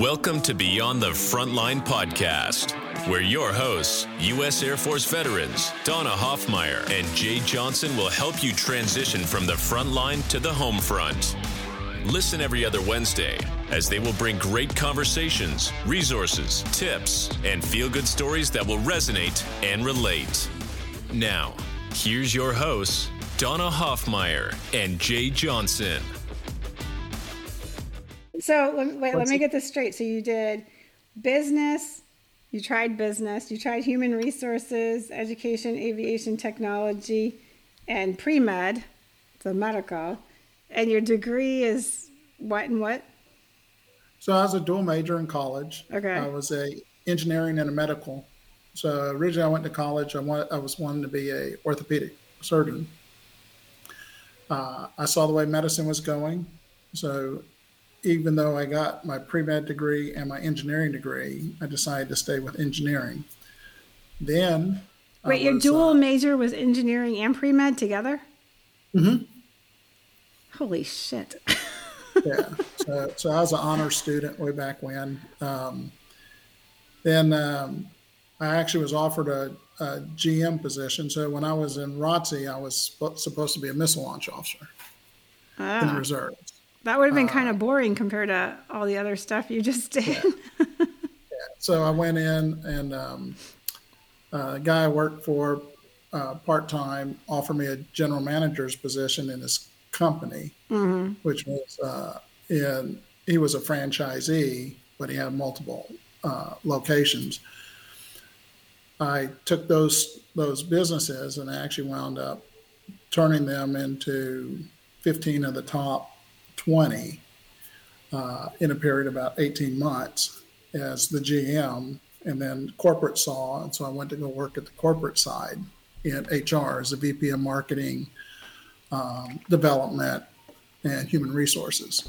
Welcome to Beyond the Frontline podcast, where your hosts, U.S. Air Force veterans Donna Hoffmeyer and Jay Johnson, will help you transition from the front line to the home front. Listen every other Wednesday as they will bring great conversations, resources, tips, and feel good stories that will resonate and relate. Now, here's your hosts, Donna Hoffmeyer and Jay Johnson. So wait, let me get this straight. So you did business, you tried business, you tried human resources, education, aviation technology, and pre med, so medical. And your degree is what and what? So I was a dual major in college. Okay. I was a engineering and a medical. So originally I went to college. I wanted, I was wanting to be a orthopedic surgeon. Uh, I saw the way medicine was going. So even though I got my pre med degree and my engineering degree, I decided to stay with engineering. Then, wait, was, your dual uh, major was engineering and pre med together? Mm-hmm. Holy shit. yeah. So, so I was an honor student way back when. Um, then um, I actually was offered a, a, GM position. So when I was in ROTC, I was supposed to be a missile launch officer ah. in the reserves. That would have been uh, kind of boring compared to all the other stuff you just did. Yeah. yeah. So I went in, and um, uh, a guy I worked for uh, part time offered me a general manager's position in his company, mm-hmm. which was uh, in he was a franchisee, but he had multiple uh, locations. I took those those businesses and I actually wound up turning them into 15 of the top 20 uh, in a period of about 18 months as the GM, and then corporate saw, and so I went to go work at the corporate side in HR as a VP of marketing, um, development, and human resources.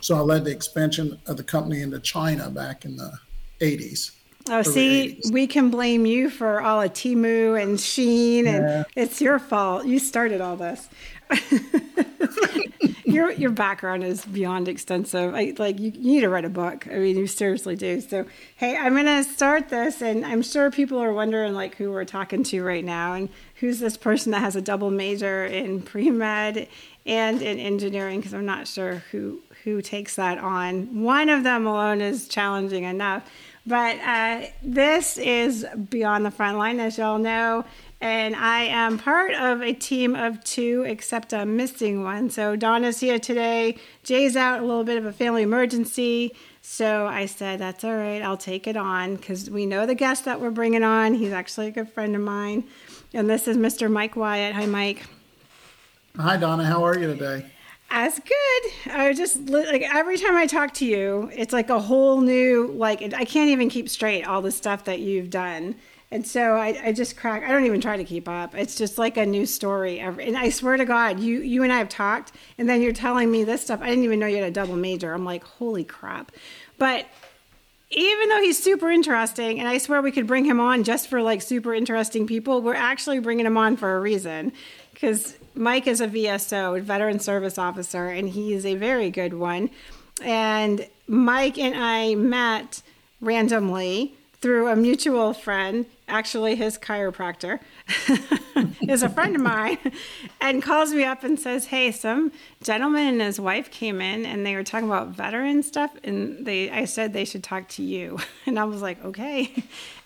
So I led the expansion of the company into China back in the 80s. Oh, see, 80s. we can blame you for all of Temu and Shein, and yeah. it's your fault. You started all this. your your background is beyond extensive. I, like you, you, need to write a book. I mean, you seriously do. So, hey, I'm gonna start this, and I'm sure people are wondering like who we're talking to right now, and who's this person that has a double major in pre med and in engineering? Because I'm not sure who who takes that on. One of them alone is challenging enough. But uh, this is Beyond the Front Line, as y'all know and I am part of a team of two, except I'm missing one. So Donna's here today. Jay's out, a little bit of a family emergency. So I said, that's all right, I'll take it on because we know the guest that we're bringing on. He's actually a good friend of mine. And this is Mr. Mike Wyatt. Hi, Mike. Hi, Donna. How are you today? As good. I just like every time I talk to you, it's like a whole new, like, I can't even keep straight all the stuff that you've done and so I, I just crack. I don't even try to keep up. It's just like a new story. Every, and I swear to God, you you and I have talked, and then you're telling me this stuff. I didn't even know you had a double major. I'm like, holy crap! But even though he's super interesting, and I swear we could bring him on just for like super interesting people, we're actually bringing him on for a reason. Because Mike is a VSO, veteran service officer, and he is a very good one. And Mike and I met randomly through a mutual friend, actually his chiropractor, is a friend of mine, and calls me up and says, Hey, some gentleman and his wife came in and they were talking about veteran stuff. And they, I said they should talk to you. And I was like, Okay.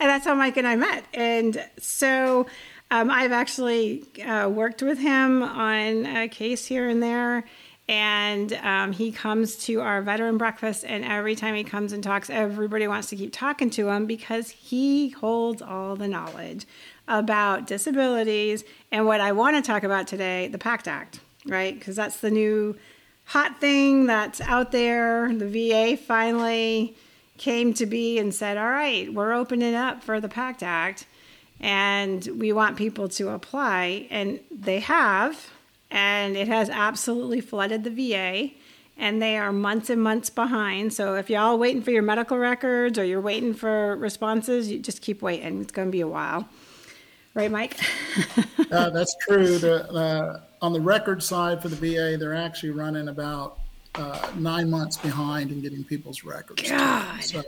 And that's how Mike and I met. And so um, I've actually uh, worked with him on a case here and there and um, he comes to our veteran breakfast and every time he comes and talks everybody wants to keep talking to him because he holds all the knowledge about disabilities. And what i want to talk about today the pact act right? Because that's the new hot thing that's out there. The va finally came to be and said all right we're opening up for the pact act and we want people to apply. And they have and it has absolutely flooded the VA and they are months and months behind. So if y'all waiting for your medical records or you're waiting for responses, you just keep waiting. It's going to be a while. Right, Mike? uh, that's true. The, uh, on the record side for the VA, they're actually running about uh, nine months behind in getting people's records. God. So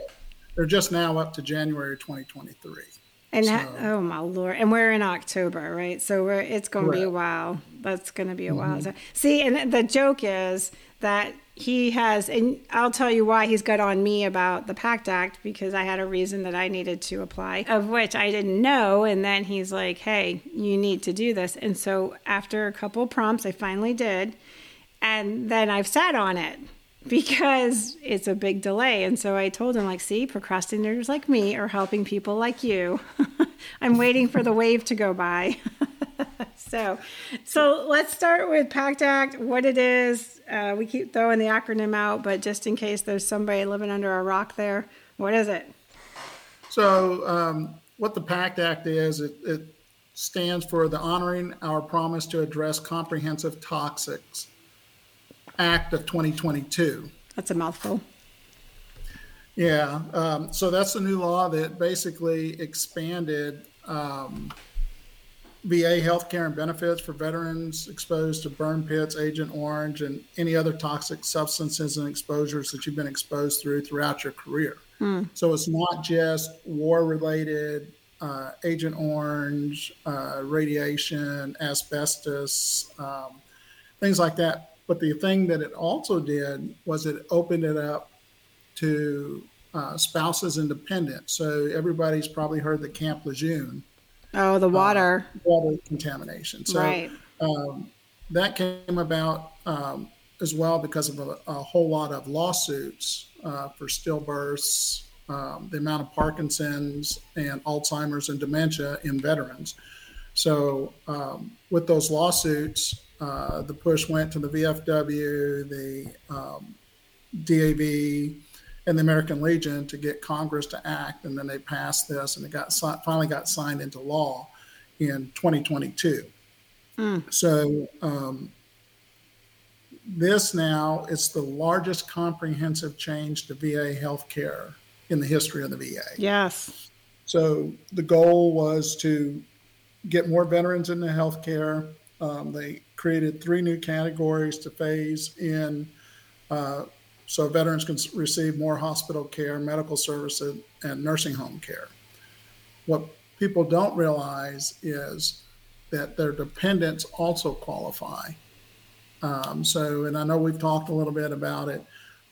they're just now up to January 2023. And So- oh my lord! And we're in October, right? So we're it's going to be a while. That's going to be a Mm-hmm. while. So, see, and the joke is that he has, and I'll tell you why he's got on me about the PACT Act because I had a reason that I needed to apply, of which I didn't know. And then he's like, "Hey, you need to do this." And so after a couple prompts, I finally did, and then I've sat on it because it's a big delay. And so I told him, like, see, procrastinators like me are helping people like you. I'm waiting for the wave to go by. so, so let's start with PACT Act, what it is. Uh, we keep throwing the acronym out, but just in case there's somebody living under a rock there, what is it? So, um, what the PACT Act is, it, it stands for the Honoring Our Promise to Address Comprehensive Toxics Act of 2022. That's a mouthful. Yeah, um, so that's the new law that basically expanded um, VA healthcare and benefits for veterans exposed to burn pits, Agent Orange, and any other toxic substances and exposures that you've been exposed through throughout your career. So it's not just war-related, uh, Agent Orange, uh, radiation, asbestos, um, things like that. But the thing that it also did was it opened it up to uh, spouses and dependents. So everybody's probably heard the Camp Lejeune Oh, the water. water contamination. So right. that came about um, as well because of a, a whole lot of lawsuits uh, for stillbirths, um, the amount of Parkinson's and Alzheimer's and dementia in veterans. So um, with those lawsuits, uh, the push went to the VFW, the um, DAV, and the American Legion to get Congress to act, and then they passed this, and it got finally got signed into law in 2022. So um, this now it's the largest comprehensive change to VA healthcare in the history of the VA. Yes. So the goal was to get more veterans into healthcare. Um, they created three new categories to phase in, uh, so veterans can receive more hospital care, medical services, and nursing home care. What people don't realize is that their dependents also qualify. Um, so, and I know we've talked a little bit about it,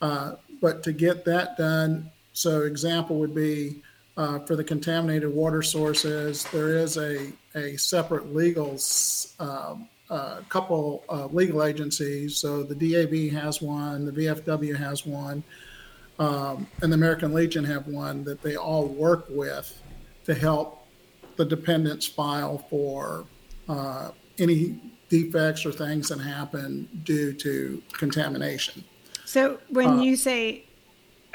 uh, but to get that done, so example would be uh, for the contaminated water sources, there is a, a separate legal, um, uh, couple uh, legal agencies. So the DAV has one, the VFW has one, um, and the American Legion have one that they all work with to help the dependents file for uh, any defects or things that happen due to contamination. So when you say,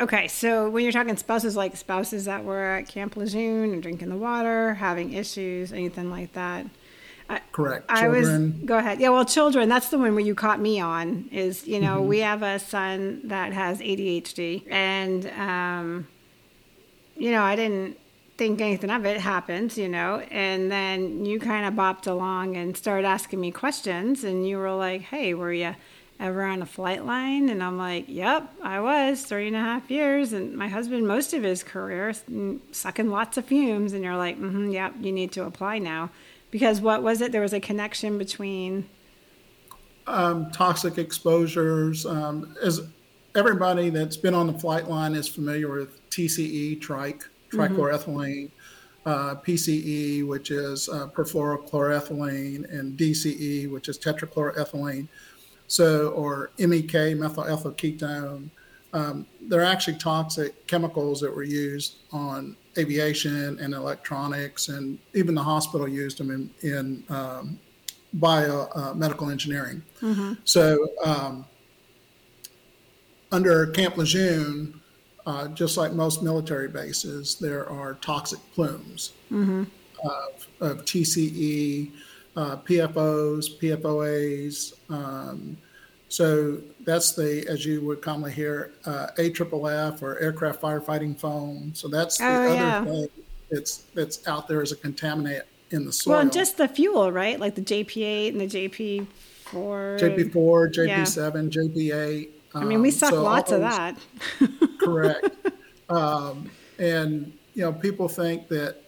okay, so when you're talking spouses, like spouses that were at Camp Lejeune and drinking the water, having issues, anything like that. Correct. I Children, was go ahead. Yeah, well, children. That's the one where you caught me on. Is you Mm-hmm. know we have a son that has ADHD, and um, you know I didn't think anything of it happened, you know, and then you kind of bopped along and started asking me questions, and you were like, "Hey, were you ever on a flight line?" And I'm like, "Yep, I was three and a half years, and my husband most of his career sucking lots of fumes." And you're like, mm-hmm, "Yep, you need to apply now." Because what was it? There was a connection between. um, toxic exposures. Um, as everybody that's been on the flight line is familiar with TCE, trike, trichloroethylene, uh, PCE, which is uh, perfluorochloroethylene, and DCE, which is tetrachloroethylene. So, or MEK, methyl ethyl ketone. Um, they're actually toxic chemicals that were used on aviation and electronics, and even the hospital used them in, in um, bio uh, medical engineering. So, um, under Camp Lejeune, uh, just like most military bases, there are toxic plumes of, of TCE, uh, PFOs, PFOAs. Um, so that's the, as you would commonly hear, uh, AFFF or aircraft firefighting foam. So that's the Oh, other yeah. thing that's that's out there as a contaminant in the soil. Well, and just the fuel, right? Like the JP8 and the JP4. JP4, JP7, JP8. I mean, we Um, suck so lots of that. Correct. um, and, you know, people think that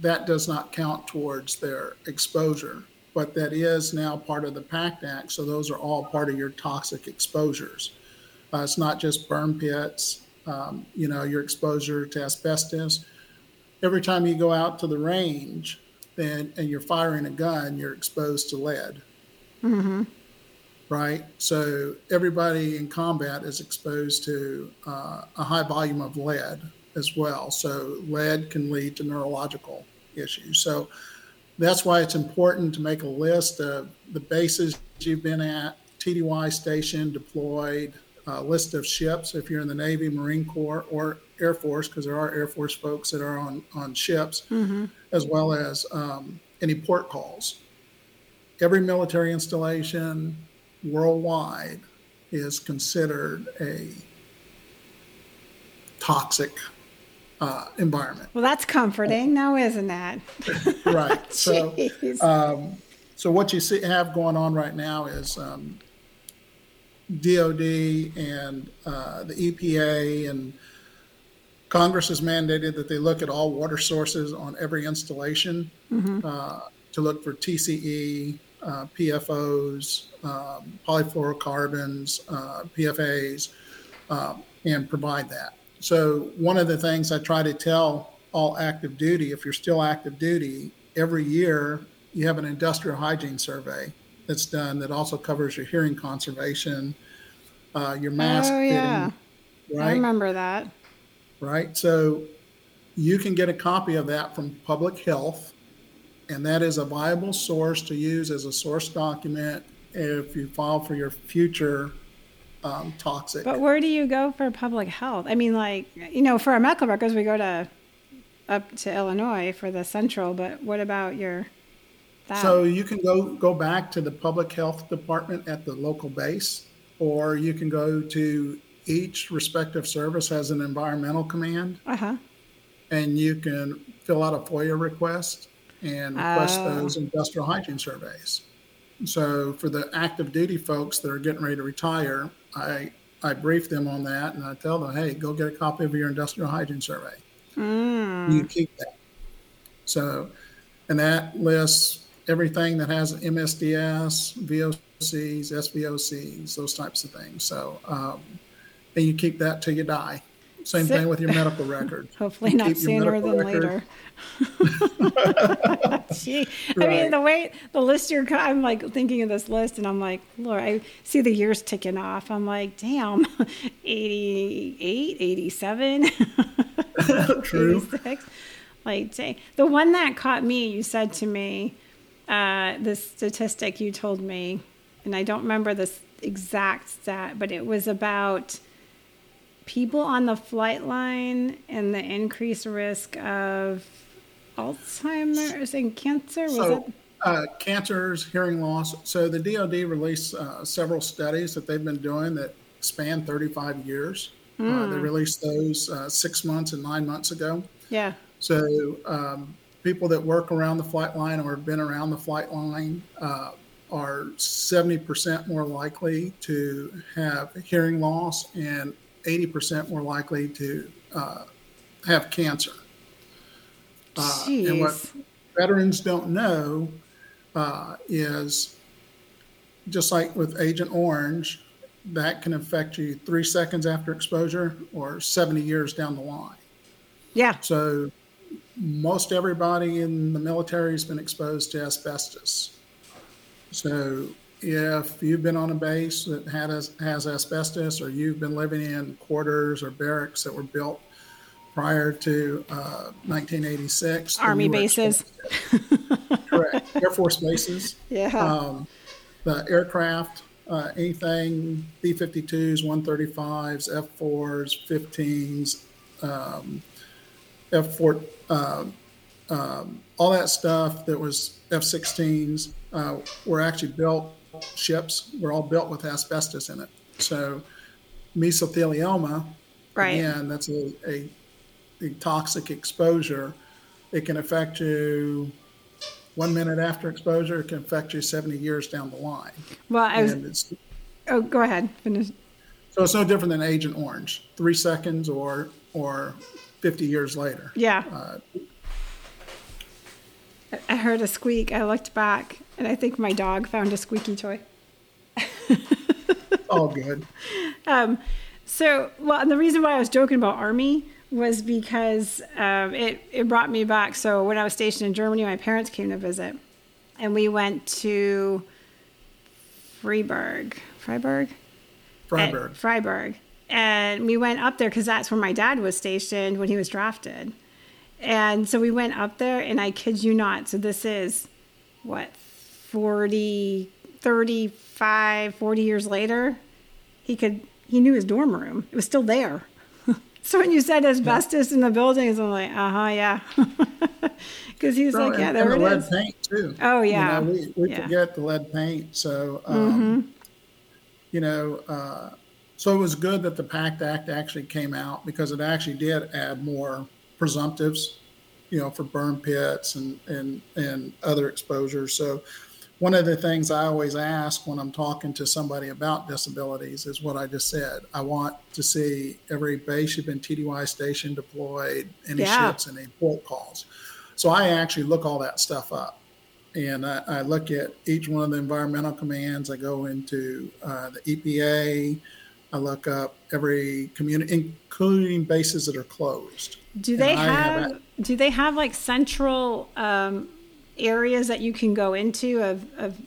that does not count towards their exposure, but that is now part of the PACT Act. So those are all part of your toxic exposures. Uh, it's not just burn pits, um, you know, your exposure to asbestos. Every time you go out to the range then, and you're firing a gun, you're exposed to lead. Right? So everybody in combat is exposed to uh, a high volume of lead as well. So lead can lead to neurological issues. So that's why it's important to make a list of the bases you've been at, TDY station, deployed, a list of ships if you're in the Navy, Marine Corps, or Air Force, because there are Air Force folks that are on, on ships, as well as um, any port calls. Every military installation worldwide is considered a toxic uh, environment. Well, that's comforting now, isn't it? Right. So, Jeez. so what you see have going on right now is um, DOD and uh, the EPA and Congress has mandated that they look at all water sources on every installation uh, to look for TCE, uh, PFOs, um, polyfluorocarbons, uh, PFAs, um, and provide that. So one of the things I try to tell all active duty, if you're still active duty, every year you have an industrial hygiene survey that's done that also covers your hearing conservation, uh, your mask Oh, yeah. fitting, I right? remember that. right? So you can get a copy of that from Public Health, and that is a viable source to use as a source document if you file for your future um, toxic. But where do you go for public health? I mean, like, you know, for our medical records, we go to up to Illinois for the central, but what about your that? So you can go go back to the public health department at the local base, or you can go to each respective service has an environmental command, uh huh. and you can fill out a FOIA request and request Oh. those industrial hygiene surveys. So for the active duty folks that are getting ready to retire, I I brief them on that and I tell them, hey, go get a copy of your industrial hygiene survey. You keep that. So, and that lists everything that has MSDS, VOCs, SVOCs, those types of things. So, um, and you keep that till you die. Same thing with your medical record. Hopefully You not sooner than record. later. Gee, I mean, the way the list you're, I'm like thinking of this list, and I'm like, Lord, I see the years ticking off. I'm like, damn, 88, 87, True. 86. Like, dang. The one that caught me, you said to me, uh, the statistic you told me, and I don't remember this exact stat, but it was about people on the flight line and the increased risk of Alzheimer's and cancer. Was So, it? uh, cancers, hearing loss. So the DoD released uh, several studies that they've been doing that span 35 years. Uh, they released those uh, six months and nine months ago. Yeah. So um, people that work around the flight line or have been around the flight line uh, are 70% more likely to have hearing loss and 80% more likely to uh, have cancer. Uh, and what veterans don't know uh, is just like with Agent Orange, that can affect you three seconds after exposure or 70 years down the line. Yeah. So most everybody in the military has been exposed to asbestos. So if you've been on a base that had as, has asbestos, or you've been living in quarters or barracks that were built prior to uh, 1986, Army bases. Correct. Air Force bases Yeah. um, the aircraft, uh, anything B 52s, 135s, F 4s, 15s, um, F 4, uh, um, all that stuff that was F 16s uh, were actually built, ships were all built with asbestos in it. So mesothelioma, right. again, that's a, a, a toxic exposure. It can affect you one minute after exposure, it can affect you 70 years down the line. Well, I was. Oh, go ahead. Finish. So it's no different than Agent Orange, three seconds or or 50 years later. Yeah. Uh, I heard a squeak. I looked back, and I think my dog found a squeaky toy. All good. Um, so, well, and the reason why I was joking about Army was because um, it, it brought me back. So, when I was stationed in Germany, my parents came to visit, and we went to Freiburg. Freiburg? Freiburg. Freiburg. And we went up there because that's where my dad was stationed when he was drafted. And so we went up there, and I kid you not. So this is what, 40, 35, 40 years later? He could, he knew his dorm room. It was still there. so when you said asbestos yeah. in the buildings, I'm like, uh huh, yeah. Because he was like, yeah, there and the lead paint too. Oh yeah, you know, we, we yeah. forget the lead paint. So, um, mm-hmm. you know, uh, so it was good that the PACT Act actually came out because it actually did add more presumptives, you know, for burn pits and and and other exposures. So one of the things I always ask when I'm talking to somebody about disabilities is what I just said. I want to see every base ship and TDY station deployed, any yeah. ships, any port calls. So I actually look all that stuff up. And I, I look at each one of the environmental commands. I go into uh, the EPA. I look up every community, including bases that are closed. Do they have, have do they have like central um, areas that you can go into of, of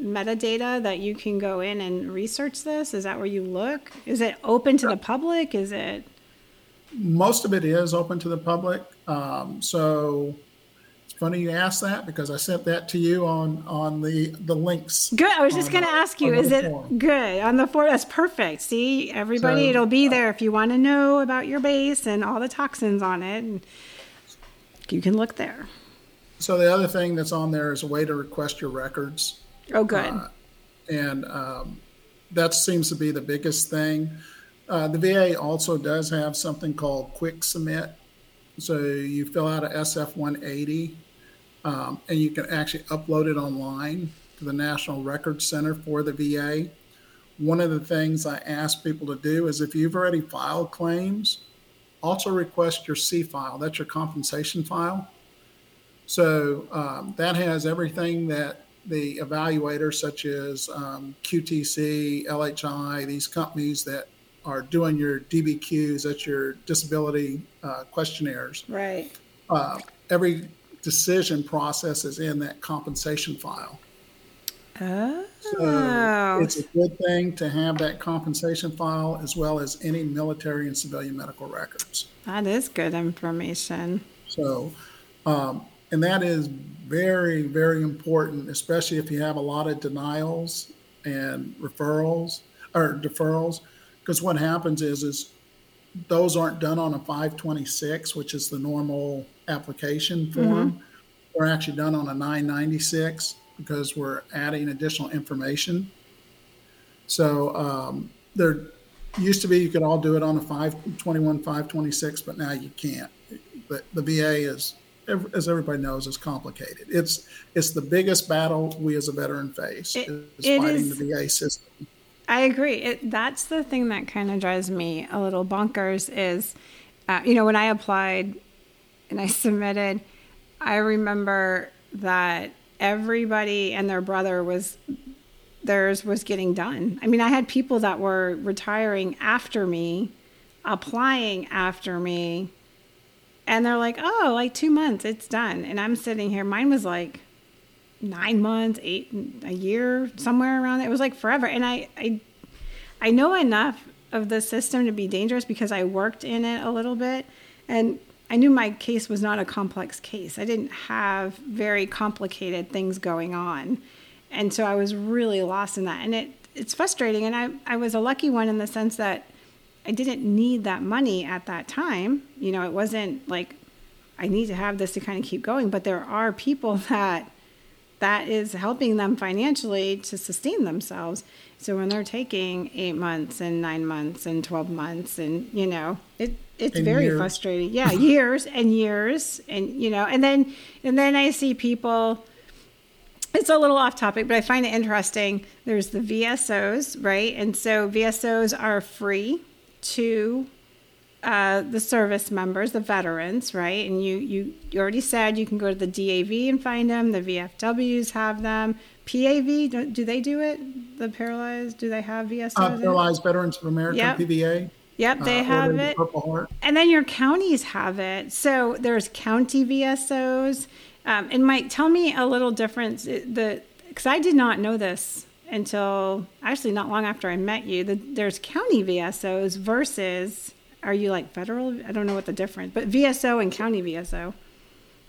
metadata that you can go in and research this? Is that where you look? Is it open to the public? Is it? Most of it is open to the public. Um, so it's funny you ask that because I sent that to you on on the the links. Good. I was just going to ask you, is it form. good on the form? That's perfect. See, everybody, so, it'll be there if you want to know about your base and all the toxins on it. And you can look there. So the other thing that's on there is a way to request your records. Oh, good. Uh, and um, that seems to be the biggest thing. Uh, the VA also does have something called Quick Submit. So you fill out a SF 180 um, and you can actually upload it online to the National Record Center for the VA. One of the things I ask people to do is if you've already filed claims, also request your C file. That's your compensation file. So um, that has everything that the evaluators, such as um, QTC, LHI, these companies that are doing your DBQs, that's your disability uh, questionnaires. Right. Uh, every decision process is in that compensation file. Oh. So it's a good thing to have that compensation file as well as any military and civilian medical records. That is good information. So, um, and that is very, very important, especially if you have a lot of denials and referrals or deferrals. Because what happens is, is those aren't done on a 526, which is the normal application form. Mm-hmm. They're actually done on a 996 because we're adding additional information. So um, there used to be you could all do it on a 521, 526, but now you can't. But the VA is, as everybody knows, is complicated. It's it's the biggest battle we as a veteran face it, is it fighting is, the VA system. I agree. It, that's the thing that kind of drives me a little bonkers. Is uh, you know when I applied and I submitted, I remember that everybody and their brother was theirs was getting done. I mean, I had people that were retiring after me, applying after me, and they're like, "Oh, like 2 months, it's done." And I'm sitting here, mine was like 9 months, 8 a year, somewhere around. It was like forever. And I I I know enough of the system to be dangerous because I worked in it a little bit and I knew my case was not a complex case. I didn't have very complicated things going on. And so I was really lost in that. And it, it's frustrating. And I, I was a lucky one in the sense that I didn't need that money at that time. You know, it wasn't like I need to have this to kind of keep going. But there are people that that is helping them financially to sustain themselves. So when they're taking eight months and nine months and 12 months, and you know, it, it's and very years. frustrating. Yeah, years and years, and you know, and then and then I see people it's a little off topic, but I find it interesting. There's the VSOs, right? And so VSOs are free to uh, the service members, the veterans, right? And you, you you already said you can go to the DAV and find them. The VFWs have them. PAV, do, do they do it? The paralyzed, do they have VSOs? Uh, Paralyzed Veterans of America, Yep. PVA. Yep, they uh, have the it. Purple Heart. And then your counties have it. So there's county VSOs. Um, and Mike, tell me a little difference. The because I did not know this until actually not long after I met you. The, there's county VSOs versus are you like federal? I don't know what the difference, but VSO and county VSO.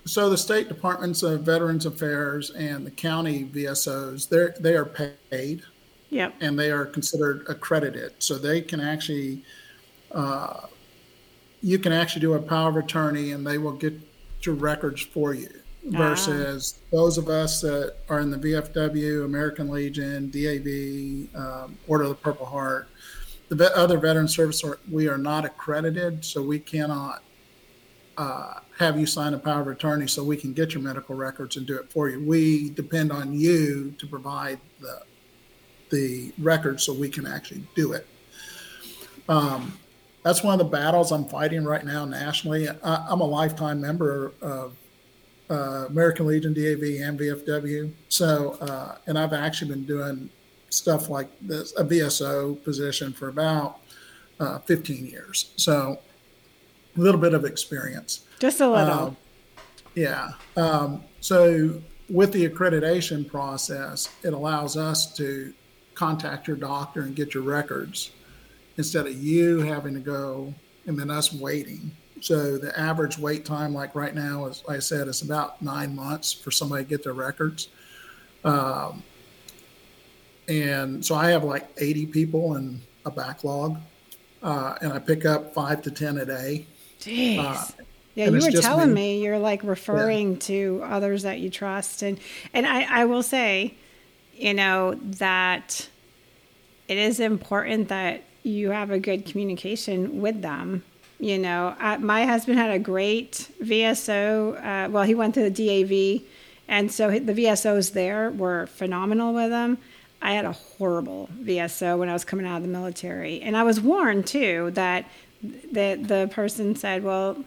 So the state departments of Veterans Affairs and the county VSOs, they're they are paid Yep. and they are considered accredited. So they can actually, uh, you can actually do a power of attorney and they will get your records for you. Versus those of us that are in the VFW, American Legion, DAV, um, Order of the Purple Heart, the vet, other veteran service, are, we are not accredited, so we cannot uh, have you sign a power of attorney so we can get your medical records and do it for you. We depend on you to provide the the records so we can actually do it. Um, that's one of the battles I'm fighting right now nationally. I, I'm a lifetime member of uh, American Legion, DAV, and VFW. So, uh, and I've actually been doing stuff like this, a VSO position for about uh, 15 years. So, a little bit of experience. Just a little. Um, yeah. Um, so with the accreditation process, it allows us to contact your doctor and get your records instead of you having to go and then us waiting. So the average wait time, like right now, is like I said, is about nine months for somebody to get their records. Um, and so I have like 80 people in a backlog, uh, and I pick up five to 10 a day. Jeez. uh, yeah, and you were telling me. me you're like referring to others that you trust, and and I I will say, you know that it is important that you have a good communication with them. You know, uh, my husband had a great VSO. Uh, well, he went to the DAV, and so the VSOs there were phenomenal with him. I had a horrible VSO when I was coming out of the military, and I was warned too that the the person said, "Well,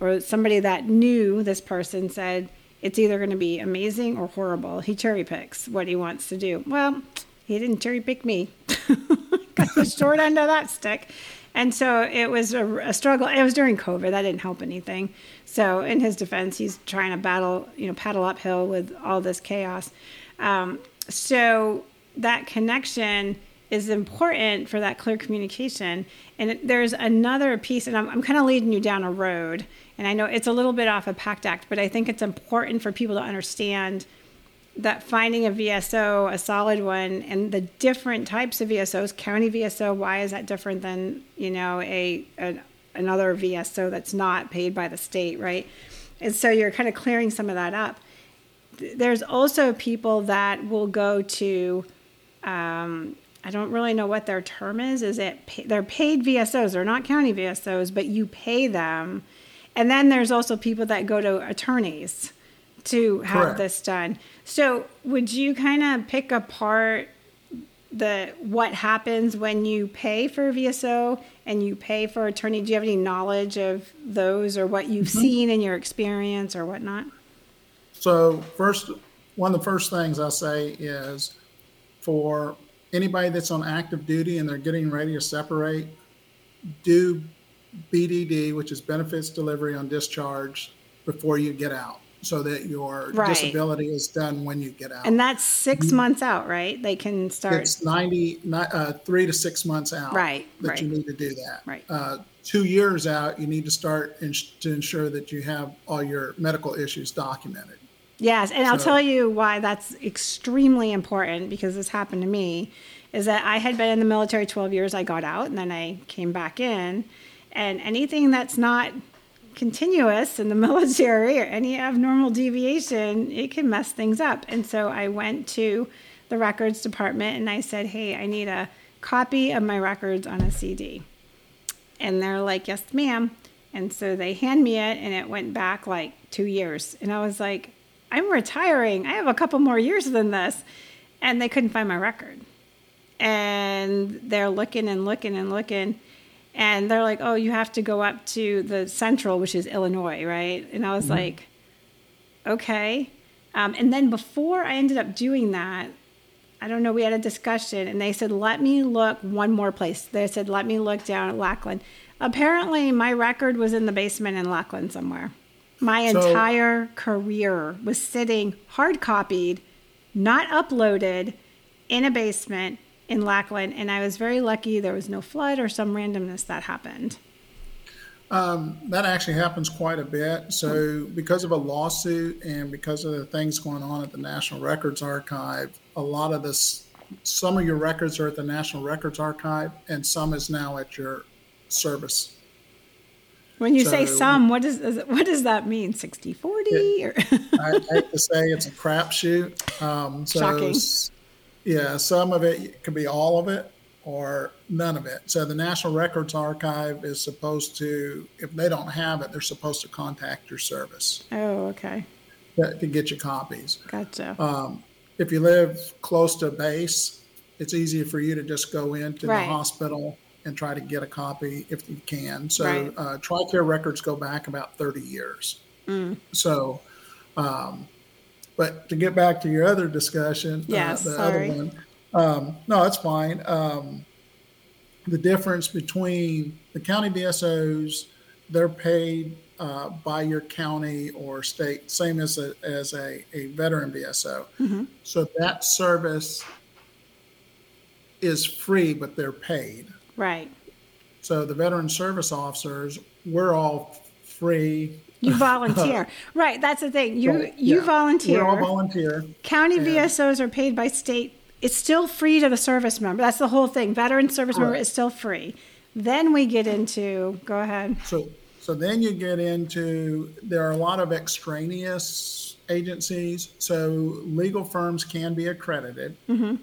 or somebody that knew this person said it's either going to be amazing or horrible. He cherry picks what he wants to do. Well, he didn't cherry pick me. Got the short end of that stick. And so it was a, a struggle. It was during COVID. That didn't help anything. So in his defense, he's trying to battle, you know, paddle uphill with all this chaos. Um, so that connection is important for that clear communication. And there's another piece, and I'm, I'm kind of leading you down a road. And I know it's a little bit off a PACT Act, but I think it's important for people to understand that finding a VSO, a solid one, and the different types of VSOs, county VSO, why is that different than, you know, a, a another VSO that's not paid by the state, right? And so you're kind of clearing some of that up. There's also people that will go to um, I don't really know what their term is. Is it pay, they're paid VSOs? They're not county VSOs, but you pay them. And then there's also people that go to attorneys to have Correct. this done. So would you kind of pick apart the what happens when you pay for a VSO and you pay for attorney? Do you have any knowledge of those or what you've mm-hmm. seen in your experience or whatnot? So first, one of the first things I say is for anybody that's on active duty and they're getting ready to separate, do BDD, which is benefits delivery on discharge, before you get out, so that your Right. disability is done when you get out. And that's 6 months out, right? They can start. it's 90, ni- uh, three to six months out Right, that you need to do that. Right. Uh, two years out, you need to start ins- to ensure that you have all your medical issues documented. Yes, and I'll tell you why that's extremely important because this happened to me. Is that I had been in the military 12 years, I got out, and then I came back in. And anything that's not continuous in the military or any abnormal deviation, it can mess things up. And so I went to the records department and I said, Hey, I need a copy of my records on a CD. And they're like, Yes, ma'am. And so they hand me it, and it went back like two years. And I was like, I'm retiring. I have a couple more years than this. And they couldn't find my record. And they're looking and looking and looking. And they're like, oh, you have to go up to the central, which is Illinois, right? And I was mm-hmm. like, okay. Um, and then before I ended up doing that, I don't know, we had a discussion and they said, let me look one more place. They said, let me look down at Lackland. Apparently, my record was in the basement in Lackland somewhere. My so, entire career was sitting hard copied, not uploaded, in a basement in Lackland. And I was very lucky there was no flood or some randomness that happened. Um, that actually happens quite a bit. So, because of a lawsuit and because of the things going on at the National Records Archive, a lot of this, some of your records are at the National Records Archive, and some is now at your service. When you so, say some, what does what does that mean? 60 40 or I hate to say it's a crapshoot. Um, so Shocking. Yeah, some of it could be all of it or none of it. So the National Records Archive is supposed to, if they don't have it, they're supposed to contact your service. Oh, okay. To, to get you copies. Gotcha. Um, if you live close to a base, it's easier for you to just go into right. the hospital and try to get a copy if you can. So right. uh, TRICARE records go back about 30 years. Mm. So, um, but to get back to your other discussion, yes, uh, the sorry. other one, um, no, that's fine. Um, the difference between the county VSOs, they're paid uh, by your county or state, same as a, as a, a veteran VSO. Mm-hmm. So that service is free, but they're paid. Right. So the veteran service officers, we're all free. You volunteer, right? That's the thing. You well, you yeah. volunteer. We're all volunteer. County and, VSOs are paid by state. It's still free to the service member. That's the whole thing. Veteran service right. member is still free. Then we get into. Go ahead. So so then you get into there are a lot of extraneous agencies. So legal firms can be accredited. Mm-hmm.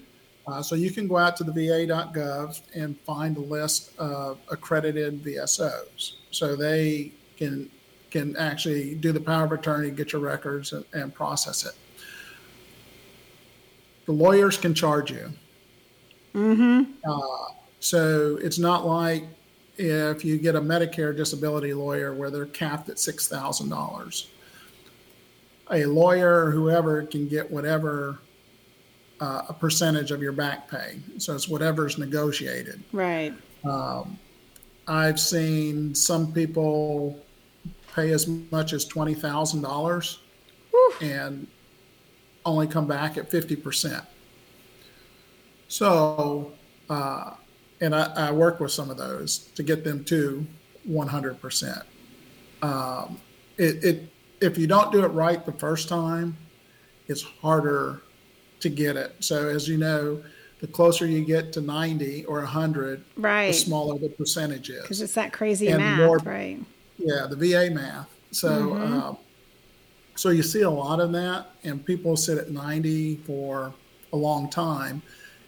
Uh, so you can go out to the va.gov and find a list of accredited VSOs. So they can can actually do the power of attorney, get your records, and, and process it. The lawyers can charge you. Mm-hmm. Uh, so it's not like if you get a Medicare disability lawyer where they're capped at six thousand dollars. A lawyer or whoever can get whatever uh, a percentage of your back pay. So it's whatever's negotiated. Right. Um, I've seen some people pay as much as twenty thousand dollars and only come back at fifty percent. So, uh, and I, I, work with some of those to get them to one hundred percent. Um, it, it if you don't do it right the first time, it's harder to get it. So as you know, the closer you get to 90 or 100, right. the smaller the percentage is. Because it's that crazy and math, more, right? Yeah, the VA math. So, mm-hmm. um, so you see a lot of that, and people sit at 90 for a long time,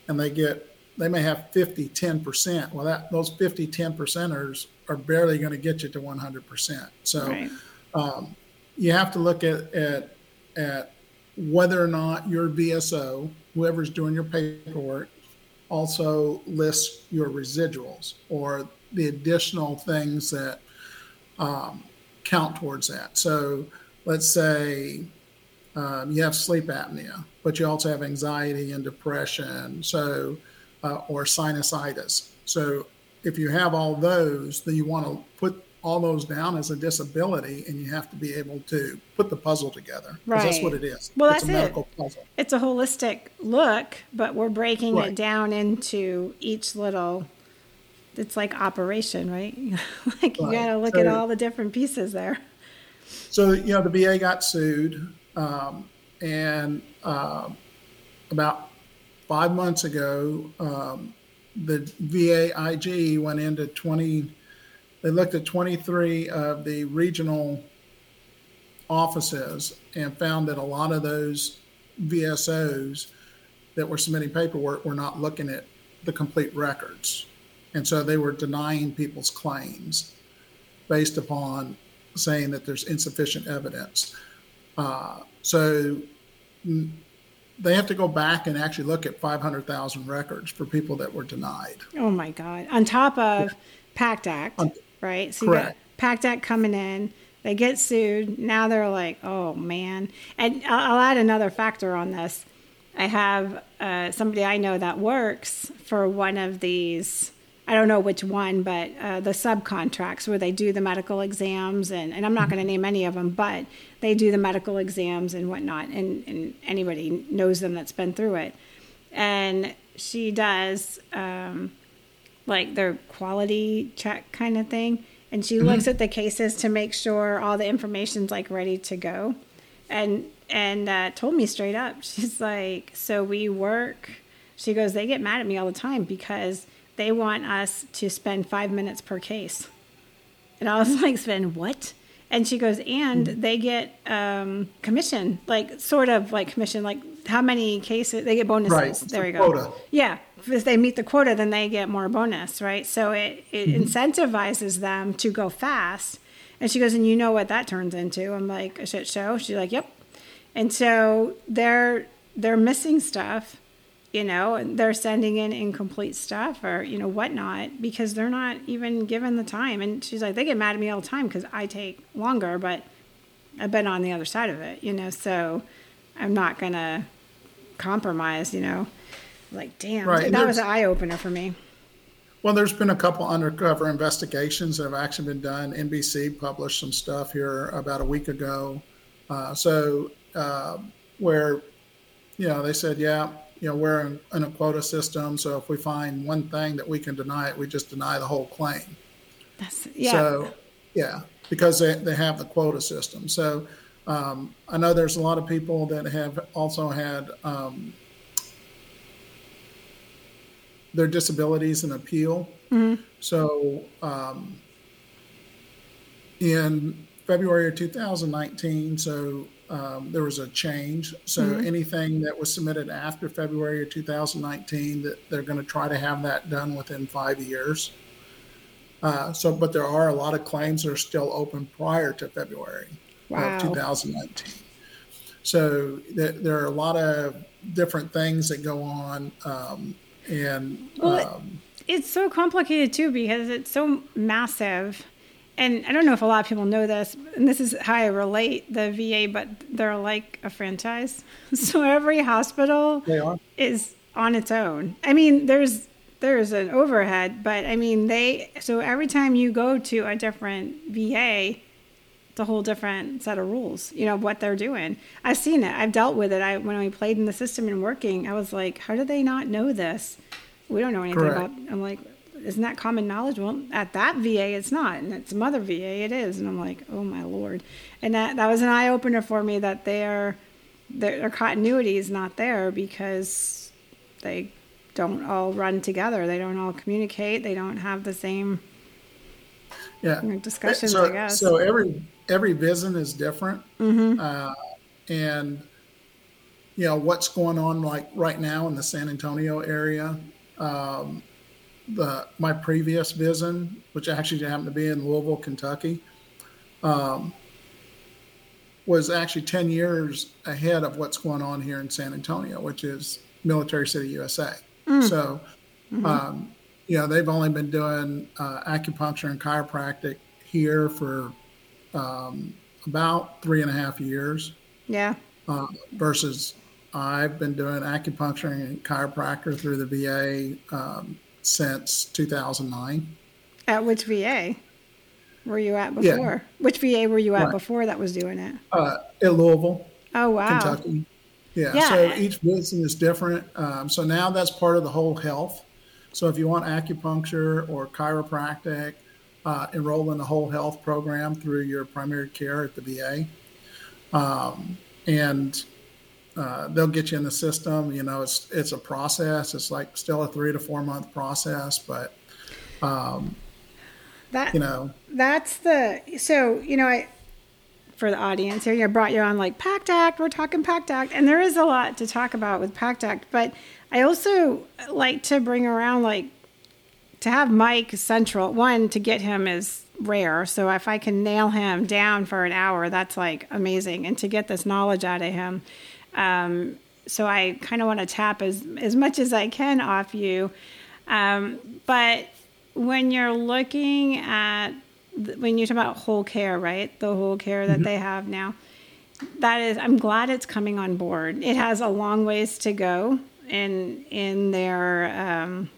and they get they may have 50, 10 percent. Well, that those 50, 10 percenters are barely going to get you to 100 percent. So, right. um, you have to look at at at whether or not your VSO, whoever's doing your paperwork, also lists your residuals or the additional things that um, count towards that. So let's say um, you have sleep apnea, but you also have anxiety and depression, so uh, or sinusitis. So if you have all those, then you want to put all those down as a disability, and you have to be able to put the puzzle together. Right. That's what it is. Well, it's that's a medical it. puzzle. It's a holistic look, but we're breaking right. it down into each little. It's like operation, right? like you got to look so, at all the different pieces there. So you know, the VA got sued, um, and uh, about five months ago, um, the VA IG went into 20 they looked at 23 of the regional offices and found that a lot of those VSOs that were submitting paperwork were not looking at the complete records. And so they were denying people's claims based upon saying that there's insufficient evidence. Uh, so they have to go back and actually look at 500,000 records for people that were denied. Oh my God. On top of PACT Act, On- right? So Correct. PACT Act coming in. They get sued. Now they're like, oh man. And I'll, I'll add another factor on this. I have uh, somebody I know that works for one of these. I don't know which one, but uh, the subcontracts where they do the medical exams, and, and I'm not going to name any of them, but they do the medical exams and whatnot, and, and anybody knows them that's been through it. And she does um, like their quality check kind of thing. And she looks at the cases to make sure all the information's like ready to go. And and uh, told me straight up, she's like, so we work. She goes, they get mad at me all the time because they want us to spend five minutes per case. And I was like, spend what? And she goes, and they get um, commission, like sort of like commission, like how many cases they get bonuses. Right, There we go. quota. Yeah, if they meet the quota, then they get more bonus, right? So it, it Mm-hmm. incentivizes them to go fast. And she goes, and you know what that turns into? I'm like, a shit show. She's like, yep. And so they're they're missing stuff, you know, they're sending in incomplete stuff or you know whatnot because they're not even given the time. And she's like, they get mad at me all the time because I take longer, but I've been on the other side of it, you know. So I'm not gonna compromise, you know. Like, damn, Right, that was an eye opener for me. Well, there's been a couple undercover investigations that have actually been done. NBC published some stuff here about a week ago. Uh, so, uh, where, you know, they said, yeah, you know, we're in, in a quota system. So if we find one thing that we can deny it, we just deny the whole claim. That's yeah. So, yeah, because they, they have the quota system. So, um, I know there's a lot of people that have also had um, their disabilities and appeal. So, um, in February of 2019, so um, there was a change. So anything that was submitted after February of 2019, that they're going to try to have that done within five years. Uh, so, but there are a lot of claims that are still open prior to February Wow. of 2019. So there, there are a lot of different things that go on, um, and Well, um, it's so complicated too because it's so massive. And I don't know if a lot of people know this, and this is how I relate the VA, but they're like a franchise. So every hospital is on its own. I mean, there's there's an overhead, but I mean they so every time you go to a different VA, it's a whole different set of rules. You know what they're doing. I've seen it. I've dealt with it. I when we played in the system and working, I was like, how do they not know this? We don't know anything Correct. about. I'm like, isn't that common knowledge? Well, at that VA, it's not, and at some other VA, it is. And I'm like, oh my lord, and that that was an eye opener for me that their their, their continuity is not there because they don't all run together. They don't all communicate. They don't have the same yeah you know, discussions. so, I guess. so every every VISN is different uh, and you know what's going on like right now in the san antonio area um, the my previous VISN which actually happened to be in louisville kentucky um, was actually 10 years ahead of what's going on here in san antonio which is military city usa so um, you know, they've only been doing uh, acupuncture and chiropractic here for um, about three and a half years, yeah. uh, versus I've been doing acupuncture and chiropractor through the VA um, since 2009. At which VA were you at Yeah. before? Which VA were you at Right. before that was doing it? Uh, in Louisville, Oh wow. Kentucky. Yeah. Yeah. So each VISN is different. Um, so now that's part of the whole health. So if you want acupuncture or chiropractic, uh, enroll in the whole health program through your primary care at the VA. Um, and uh, they'll get you in the system. You know, it's it's a process. It's like still a three to four month process, but That you know, that's the so you know I for the audience here, you know, brought you on like Pact Act. We're talking Pact Act, and there is a lot to talk about with Pact Act. But I also like to bring around like to have Mike central. One to get him is rare. So if I can nail him down for an hour, that's like amazing. And to get this knowledge out of him, um, so I kind of want to tap as as much as I can off you. Um, but when you're looking at when you talk about whole care, right? The whole care that mm-hmm. they have now. That is, I'm glad it's coming on board. It has a long ways to go in in their um,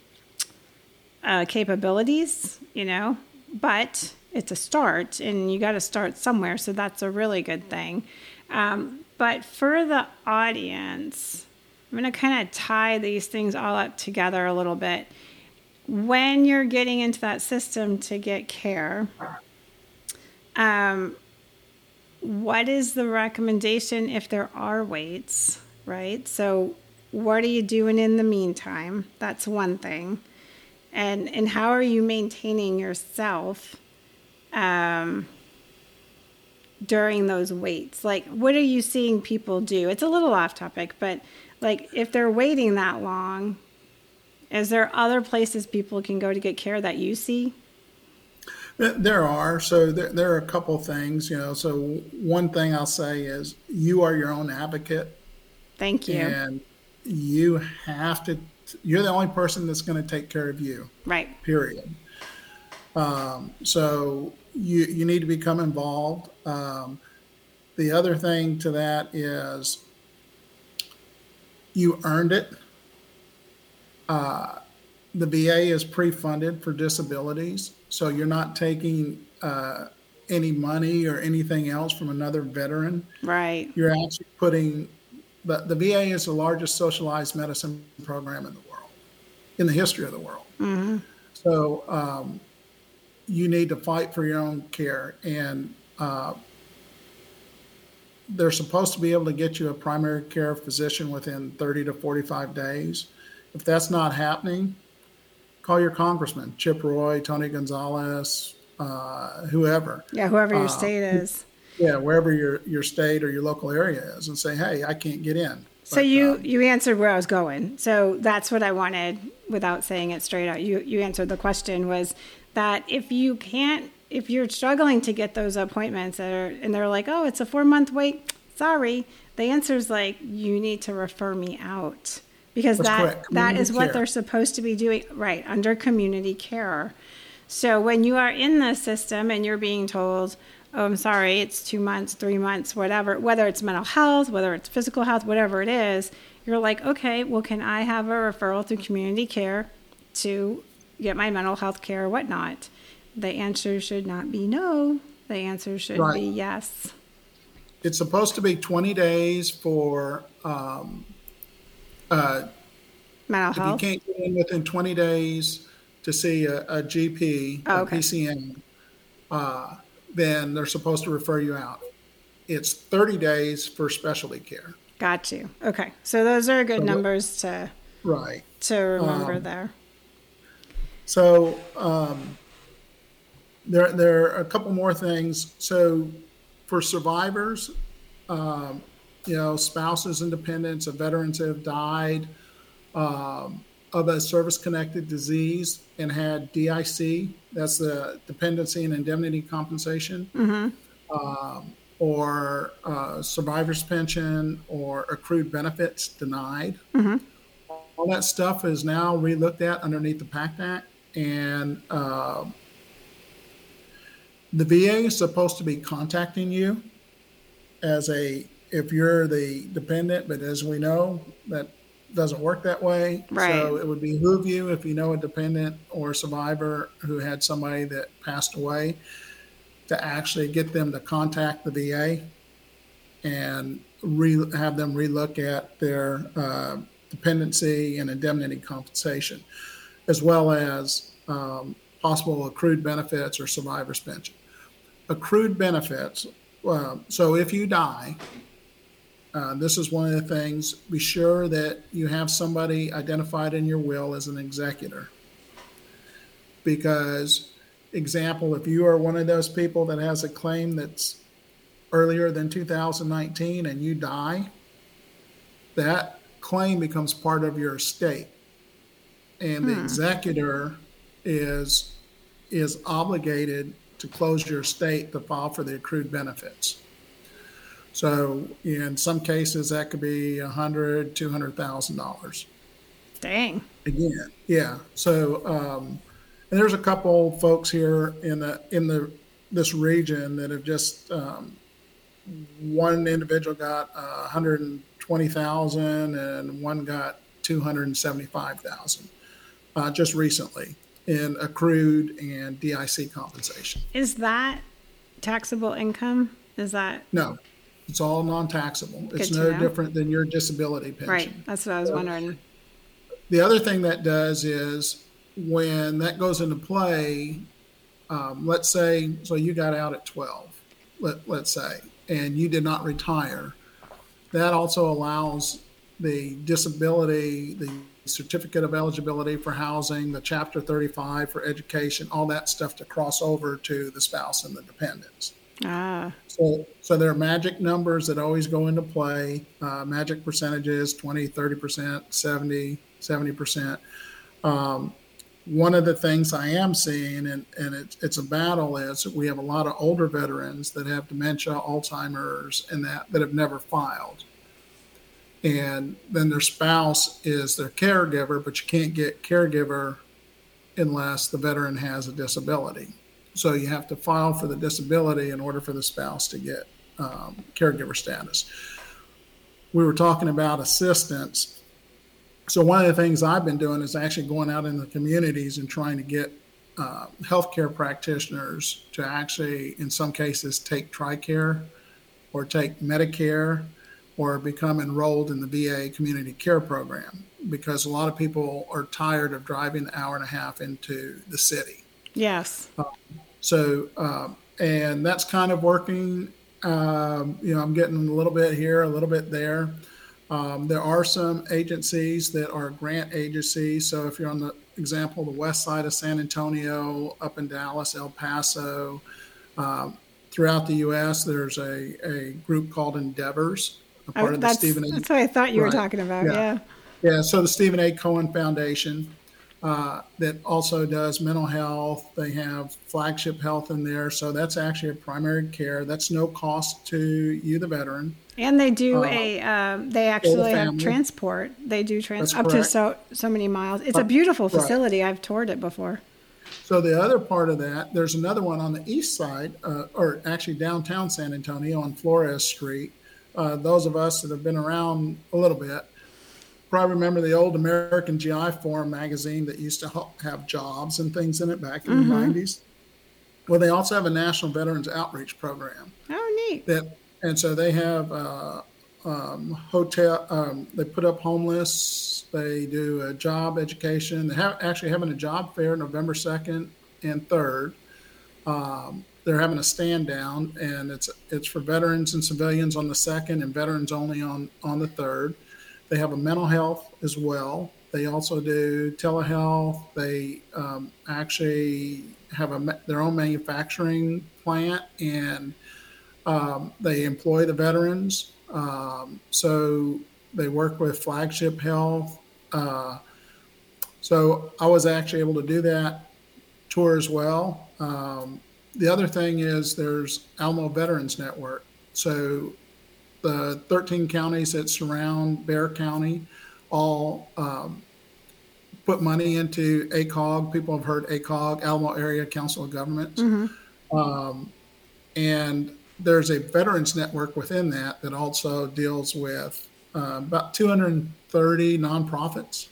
uh, capabilities, you know, but it's a start, and you got to start somewhere. So that's a really good thing. Um, but for the audience, I'm going to kind of tie these things all up together a little bit. When you're getting into that system to get care, um, what is the recommendation if there are waits, right? So, what are you doing in the meantime? That's one thing. And, and how are you maintaining yourself um, during those waits? Like, what are you seeing people do? It's a little off topic, but like if they're waiting that long, is there other places people can go to get care that you see? There are. So there, there are a couple things, you know. So one thing I'll say is you are your own advocate. Thank you. And you have to, you're the only person that's going to take care of you. Right. Period. Um, so you, you need to become involved. Um, the other thing to that is you earned it. Uh, the VA is pre-funded for disabilities, so you're not taking uh, any money or anything else from another veteran. Right. You're actually putting the, the VA is the largest socialized medicine program in the world, in the history of the world. Mm-hmm. So um, you need to fight for your own care, and uh, they're supposed to be able to get you a primary care physician within 30 to 45 days. If that's not happening, call your congressman, Chip Roy, Tony Gonzalez, uh, whoever. Yeah, whoever your uh, state is. Yeah, wherever your, your state or your local area is, and say, hey, I can't get in. So but, you um, you answered where I was going. So that's what I wanted without saying it straight out. You you answered the question was that if you can't if you're struggling to get those appointments are, and they're like, "Oh, it's a 4 month wait." Sorry. The answer is like you need to refer me out because That's that that is what they're supposed to be doing right under community care. So when you are in the system and you're being told, "Oh, I'm sorry, it's 2 months, 3 months, whatever, whether it's mental health, whether it's physical health, whatever it is, you're like, "Okay, well can I have a referral through community care to get my mental health care or whatnot?" The answer should not be no. The answer should right. be yes. It's supposed to be 20 days for um, uh, mental if health. you can't get in within 20 days to see a, a GP, oh, okay. a PCM, uh, then they're supposed to refer you out. It's 30 days for specialty care. Got you. Okay, so those are good so numbers to right to remember um, there. So um, there there are a couple more things. So for survivors, um, you know, spouses and dependents of veterans who have died um, of a service connected disease and had DIC, that's the dependency and indemnity compensation, mm-hmm. um, or uh, survivor's pension or accrued benefits denied. Mm-hmm. All that stuff is now relooked at underneath the PACT Act. And uh, the VA is supposed to be contacting you as a if you're the dependent, but as we know, that doesn't work that way. Right. So it would behoove you if you know a dependent or a survivor who had somebody that passed away to actually get them to contact the VA and re- have them relook at their uh, dependency and indemnity compensation, as well as um, possible accrued benefits or survivor's pension. Accrued benefits. So if you die, uh, this is one of the things. Be sure that you have somebody identified in your will as an executor. Because, example, if you are one of those people that has a claim that's earlier than 2019 and you die, that claim becomes part of your estate. And hmm. the executor is is obligated to close your estate to file for the accrued benefits. So in some cases, that could be a hundred, two hundred thousand dollars. Dang. Again, yeah. So um, and there's a couple folks here in the in the this region that have just um, one individual got uh, 120,000 and one got 275,000 uh, just recently in accrued and DIC compensation. Is that taxable income? Is that No, it's all non-taxable. It's Good to no know. different than your disability pension. right? That's what I was wondering. The other thing that does is when that goes into play, um, let's say, so you got out at 12, let, let's say, and you did not retire, that also allows the disability, the certificate of eligibility for housing, the chapter 35 for education, all that stuff to cross over to the spouse and the dependents. Ah, So, so there are magic numbers that always go into play, uh, magic percentages 20, 30%, 70, 70%. Um, one of the things I am seeing, and, and it's, it's a battle, is we have a lot of older veterans that have dementia, Alzheimer's, and that that have never filed. And then their spouse is their caregiver, but you can't get caregiver unless the veteran has a disability. So you have to file for the disability in order for the spouse to get um, caregiver status. We were talking about assistance. So one of the things I've been doing is actually going out in the communities and trying to get uh, healthcare practitioners to actually, in some cases, take TRICARE or take Medicare or become enrolled in the VA community care program because a lot of people are tired of driving an hour and a half into the city. yes. So, um, and that's kind of working. Um, you know, I'm getting a little bit here, a little bit there. Um, there are some agencies that are grant agencies. So, if you're on the example, the west side of San Antonio, up in Dallas, El Paso, um, throughout the U.S., there's a, a group called Endeavors, a part I, of the that's, Steven A. that's what I thought you Right. were talking about. Yeah. Yeah. Yeah, so the Steven A. Cohen Foundation uh, that also does mental health. They have flagship health in there. So that's actually a primary care. That's no cost to you, the veteran. And they do Uh, a, um, they actually have transport. They do trans That's up to so so many miles. It's a Right. beautiful Right. facility. I've toured it before. So the other part of that, there's another one on the east side, uh, or actually downtown San Antonio on Flores Street. Uh, those of us that have been around a little bit probably remember the old American GI Forum magazine that used to have jobs and things in it back in the 90s. Well, they also have a National Veterans Outreach Program. Oh, neat. that and so they have uh, um, hotel um, they put up homeless they do a job education they have actually having a job fair november 2nd and 3rd um, they're having a stand down and it's it's for veterans and civilians on the second and veterans only on on the third they have a mental health as well they also do telehealth they um, actually have a, their own manufacturing plant and um, they employ the veterans. Um, so they work with Flagship Health. Uh, so I was actually able to do that tour as well. Um, the other thing is there's Alamo Veterans Network. So the 13 counties that surround Bexar County all um, put money into ACOG. People have heard ACOG, Alamo Area Council of Governments. Um, and there's a veterans network within that that also deals with uh, about 230 nonprofits.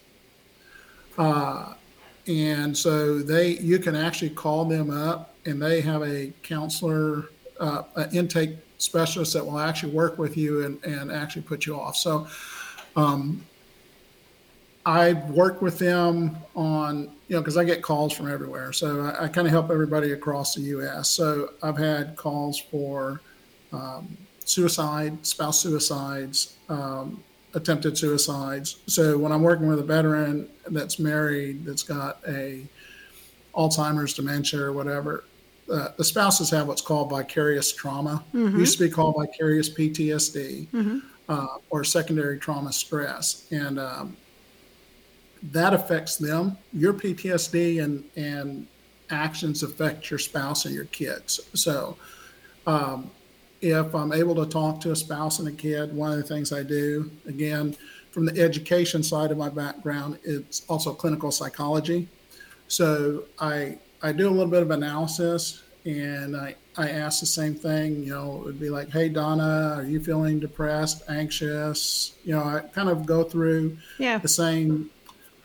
Uh, and so they, you can actually call them up, and they have a counselor, uh, an intake specialist that will actually work with you and, and actually put you off. So um, I work with them on, you know, because I get calls from everywhere. So I, I kind of help everybody across the U.S. So I've had calls for um, suicide, spouse suicides, um, attempted suicides. So when I'm working with a veteran that's married, that's got a Alzheimer's, dementia, or whatever, uh, the spouses have what's called vicarious trauma. Used to be called vicarious PTSD uh, or secondary trauma stress, and um, that affects them. Your PTSD and and actions affect your spouse and your kids. So, um, if I'm able to talk to a spouse and a kid, one of the things I do, again, from the education side of my background, it's also clinical psychology. So I I do a little bit of analysis and I, I ask the same thing, you know, it would be like, hey, Donna, are you feeling depressed, anxious? You know, I kind of go through yeah. the same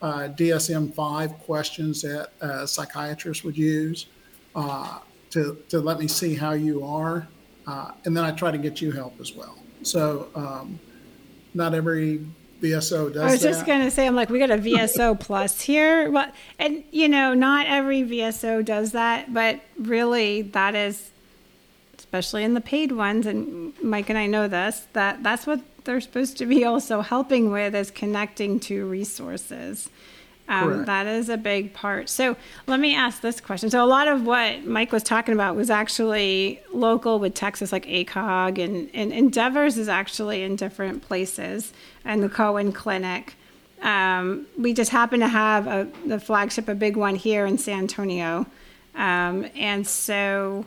uh, DSM 5 questions that a psychiatrist would use uh, to, to let me see how you are. Uh, and then I try to get you help as well. So, um, not every VSO does. I was that. just gonna say, I'm like, we got a VSO plus here, but and you know, not every VSO does that, but really, that is, especially in the paid ones, and Mike and I know this, that that's what they're supposed to be also helping with is connecting to resources. Um, that is a big part. So let me ask this question. So a lot of what Mike was talking about was actually local with Texas, like ACOG, and, and Endeavors is actually in different places, and the Cohen Clinic. Um, we just happen to have a, the flagship, a big one here in San Antonio, um, and so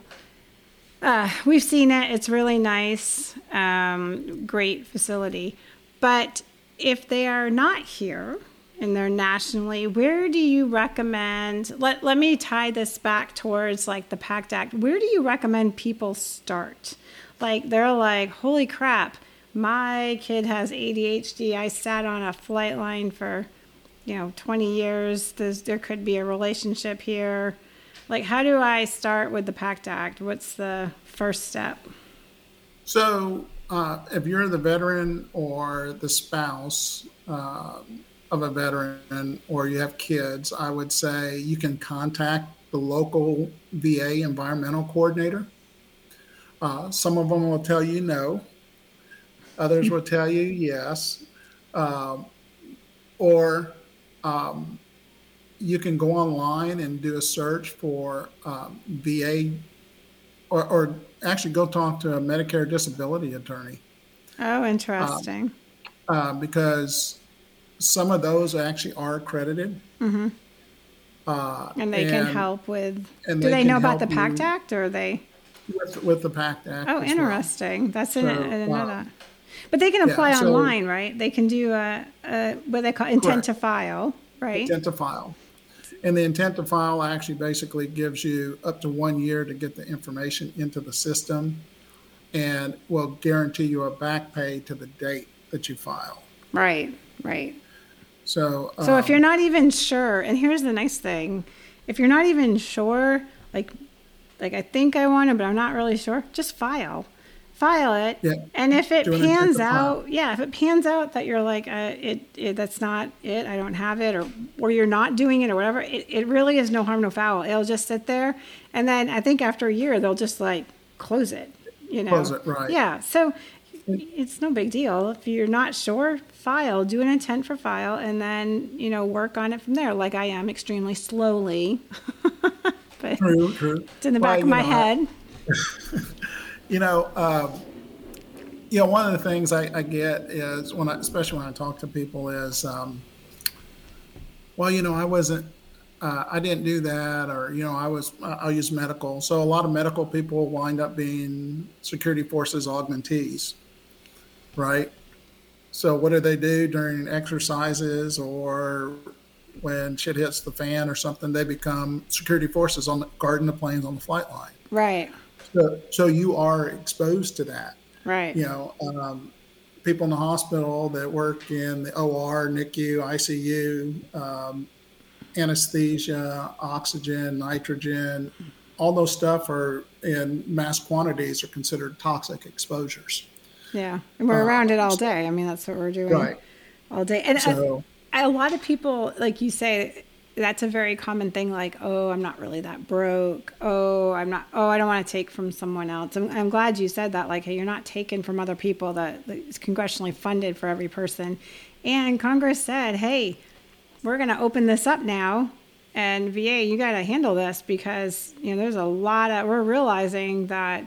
uh, we've seen it. It's really nice, um, great facility. But if they are not here, and they're nationally. Where do you recommend let, let me tie this back towards like the pact act. Where do you recommend people start? Like they're like holy crap my kid has adhd i sat on a flight line for you know 20 years. There's, there could be a relationship here. Like how do i start with the pact act? What's the first step? So uh, if you're the veteran or the spouse uh, of a veteran or you have kids, I would say you can contact the local VA environmental coordinator. Uh, some of them will tell you no, others will tell you yes. Um, or um, you can go online and do a search for um, VA or, or, actually go talk to a Medicare disability attorney. Oh, interesting. Uh, because some of those actually are accredited. Mm-hmm. Uh, and they can help with. and Do they they can know about the help PACT you- Act, or are they? with, with the PACT Act. Oh, as well. interesting. That's So, I didn't know uh, that. But they can yeah, apply so- online, right? They can do a, a what they call intent to file, right? Intent to file. And the intent to file actually basically gives you up to one year to get the information into the system and will guarantee you a back pay to the date that you file. Right, right. So, So if um, you're not even sure, and here's the nice thing, if you're not even sure, like, like I think I want it, but I'm not really sure, just file, file it. Yeah. And if it Do pans to file. out, yeah, if it pans out that you're like, uh, it, it, that's not it, I don't have it, or or you're not doing it, or whatever, it, it really is no harm, no foul. It'll just sit there, and then I think after a year they'll just like close it. You know. Close it, right. Yeah. So it's no big deal. If you're not sure, file, do an intent for file, and then, you know, work on it from there, like I am extremely slowly. but true, true. it's in the Well, back of my know, I- head. You know, um, you know, one of the things I, I get is when I, especially when I talk to people, is, um, well, you know, I wasn't, uh, I didn't do that, or you know, I was, I'll use medical. So a lot of medical people wind up being security forces augmentees, right? So what do they do during exercises or when shit hits the fan or something? They become security forces on the, guarding the planes on the flight line. Right. So, so you are exposed to that. Right. You know, um, people in the hospital that work in the OR, NICU, ICU, um, anesthesia, oxygen, nitrogen, all those stuff are in mass quantities are considered toxic exposures. Yeah. And we're around it all day. I mean, that's what we're doing Uh, Right. all day. And So- a, a lot of people, like you say, that's a very common thing like, oh, I'm not really that broke. Oh, I'm not, oh, I don't want to take from someone else. I'm, I'm glad you said that. Like, hey, you're not taking from other people that, that is congressionally funded for every person. And Congress said, hey, we're going to open this up now. And VA, you got to handle this because, you know, there's a lot of, we're realizing that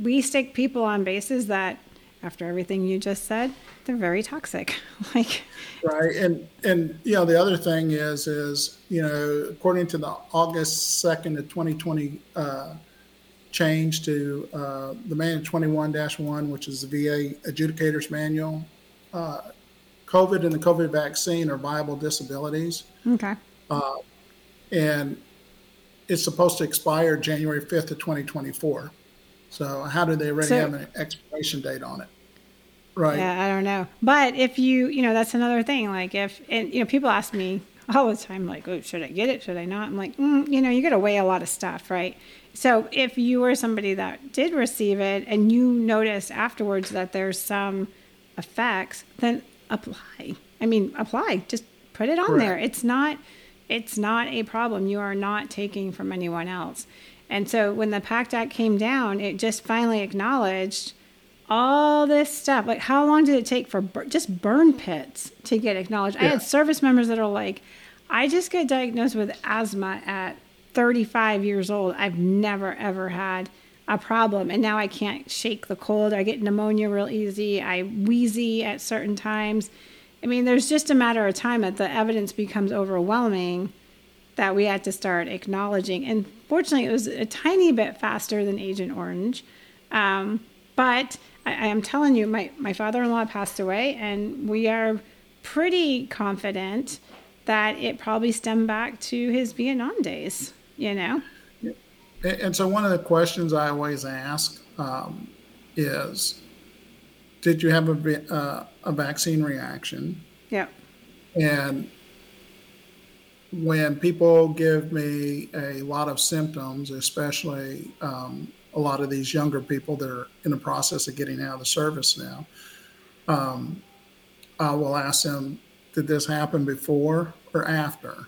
we stick people on bases that after everything you just said, they're very toxic. like right, and and you know the other thing is is you know according to the August second of twenty twenty uh, change to uh, the manual twenty one dash one, which is the VA Adjudicators Manual. Uh, COVID and the COVID vaccine are viable disabilities. Okay. Uh, and it's supposed to expire January 5th of 2024. So how do they already so, have an expiration date on it? Right. Yeah, I don't know. But if you, you know, that's another thing. Like if, and you know, people ask me all the time, like, oh, should I get it? Should I not? I'm like, mm, you know, you got to weigh a lot of stuff, right? So if you were somebody that did receive it and you notice afterwards that there's some effects, then apply. I mean, apply. Just put it on Correct. there. It's not it's not a problem. You are not taking from anyone else. And so when the PACT Act came down, it just finally acknowledged all this stuff. Like, how long did it take for bur- just burn pits to get acknowledged? Yeah. I had service members that are like, I just got diagnosed with asthma at 35 years old. I've never, ever had a problem. And now I can't shake the cold. I get pneumonia real easy. I wheezy at certain times. I mean, there's just a matter of time that the evidence becomes overwhelming that we had to start acknowledging. And fortunately, it was a tiny bit faster than Agent Orange. Um, but I, I am telling you, my, my father in law passed away, and we are pretty confident that it probably stemmed back to his Vietnam days, you know? And so, one of the questions I always ask um, is did you have a, uh, a vaccine reaction? Yeah. And when people give me a lot of symptoms, especially um, a lot of these younger people that are in the process of getting out of the service now, um, I will ask them, did this happen before or after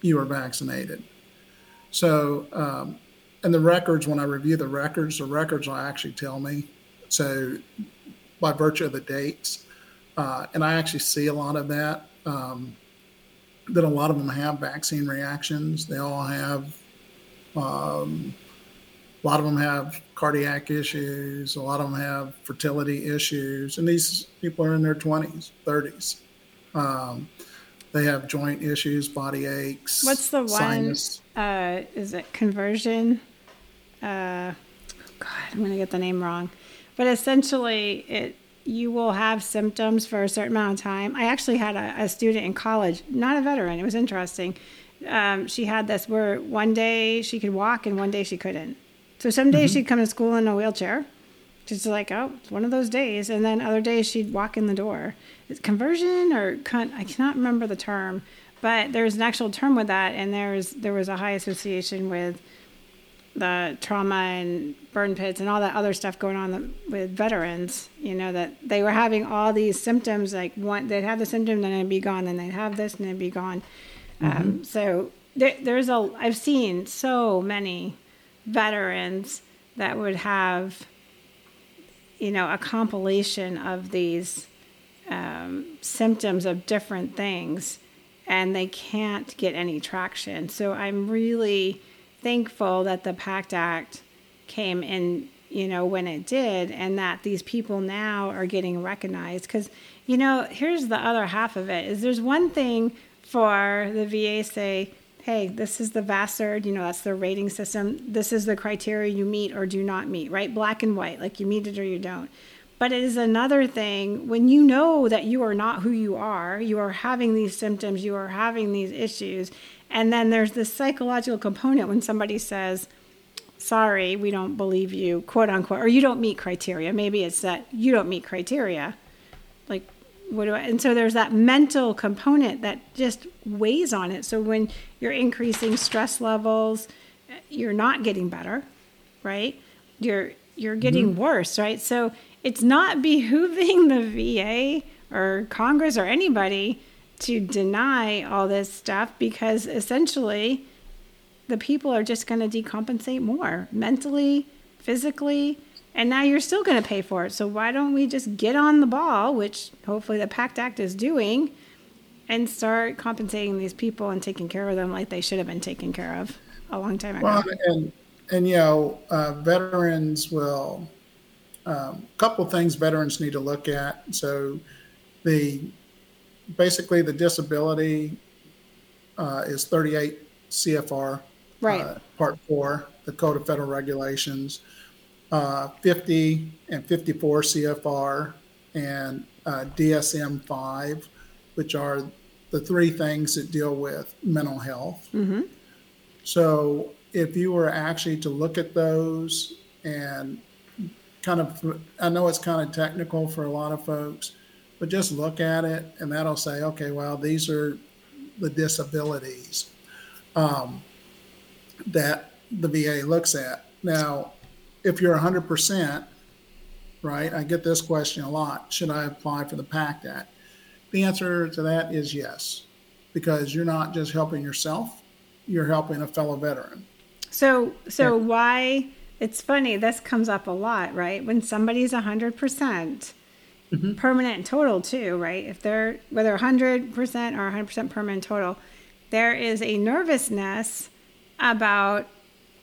you were vaccinated? So, um, and the records, when I review the records, the records will actually tell me. So by virtue of the dates. Uh, and I actually see a lot of that. Um, that a lot of them have vaccine reactions. They all have, um, a lot of them have cardiac issues. A lot of them have fertility issues. And these people are in their 20s, 30s. Um, they have joint issues, body aches. What's the one? Uh, is it conversion? Uh, God, I'm going to get the name wrong but essentially it you will have symptoms for a certain amount of time. I actually had a, a student in college, not a veteran. It was interesting. Um, she had this where one day she could walk and one day she couldn't. So some days mm-hmm. she'd come to school in a wheelchair, just like oh, it's one of those days, and then other days she'd walk in the door. It's conversion or con- I cannot remember the term, but there's an actual term with that, and there's there was a high association with the trauma and burn pits and all that other stuff going on with veterans, you know, that they were having all these symptoms, like one, they'd have the symptom, then it'd be gone, then they'd have this, and it'd be gone. Um, mm-hmm. Um, so there, there's a, I've seen so many veterans that would have, you know, a compilation of these um, symptoms of different things, and they can't get any traction. So I'm really, thankful that the PACT Act came in, you know, when it did, and that these people now are getting recognized. Because, you know, here's the other half of it: is there's one thing for the VA say, hey, this is the VASRD, you know, that's their rating system. This is the criteria you meet or do not meet, right? Black and white, like you meet it or you don't. But it is another thing when you know that you are not who you are, you are having these symptoms, you are having these issues, and then there's this psychological component when somebody says, sorry, we don't believe you, quote unquote, or you don't meet criteria. Maybe it's that you don't meet criteria. Like, what do I, and so there's that mental component that just weighs on it. So when you're increasing stress levels, you're not getting better, right? You're, you're getting mm-hmm. worse, right? So it's not behooving the VA or Congress or anybody to deny all this stuff because essentially the people are just going to decompensate more mentally, physically, and now you're still going to pay for it. So why don't we just get on the ball, which hopefully the PACT Act is doing, and start compensating these people and taking care of them like they should have been taken care of a long time ago? Well, and and you know, uh, veterans will A um, couple things veterans need to look at. So, the basically the disability uh, is 38 CFR, right. uh, Part Four, the Code of Federal Regulations, uh, 50 and 54 CFR, and uh, DSM 5, which are the three things that deal with mental health. Mm-hmm. So if you were actually to look at those and kind of, I know it's kind of technical for a lot of folks, but just look at it and that'll say, okay, well, these are the disabilities um, that the VA looks at. Now, if you're 100%, right, I get this question a lot should I apply for the PACT Act? The answer to that is yes, because you're not just helping yourself, you're helping a fellow veteran. So, so yeah. why? It's funny. This comes up a lot, right? When somebody's hundred percent mm-hmm. permanent and total, too, right? If they're whether hundred percent or hundred percent permanent total, there is a nervousness about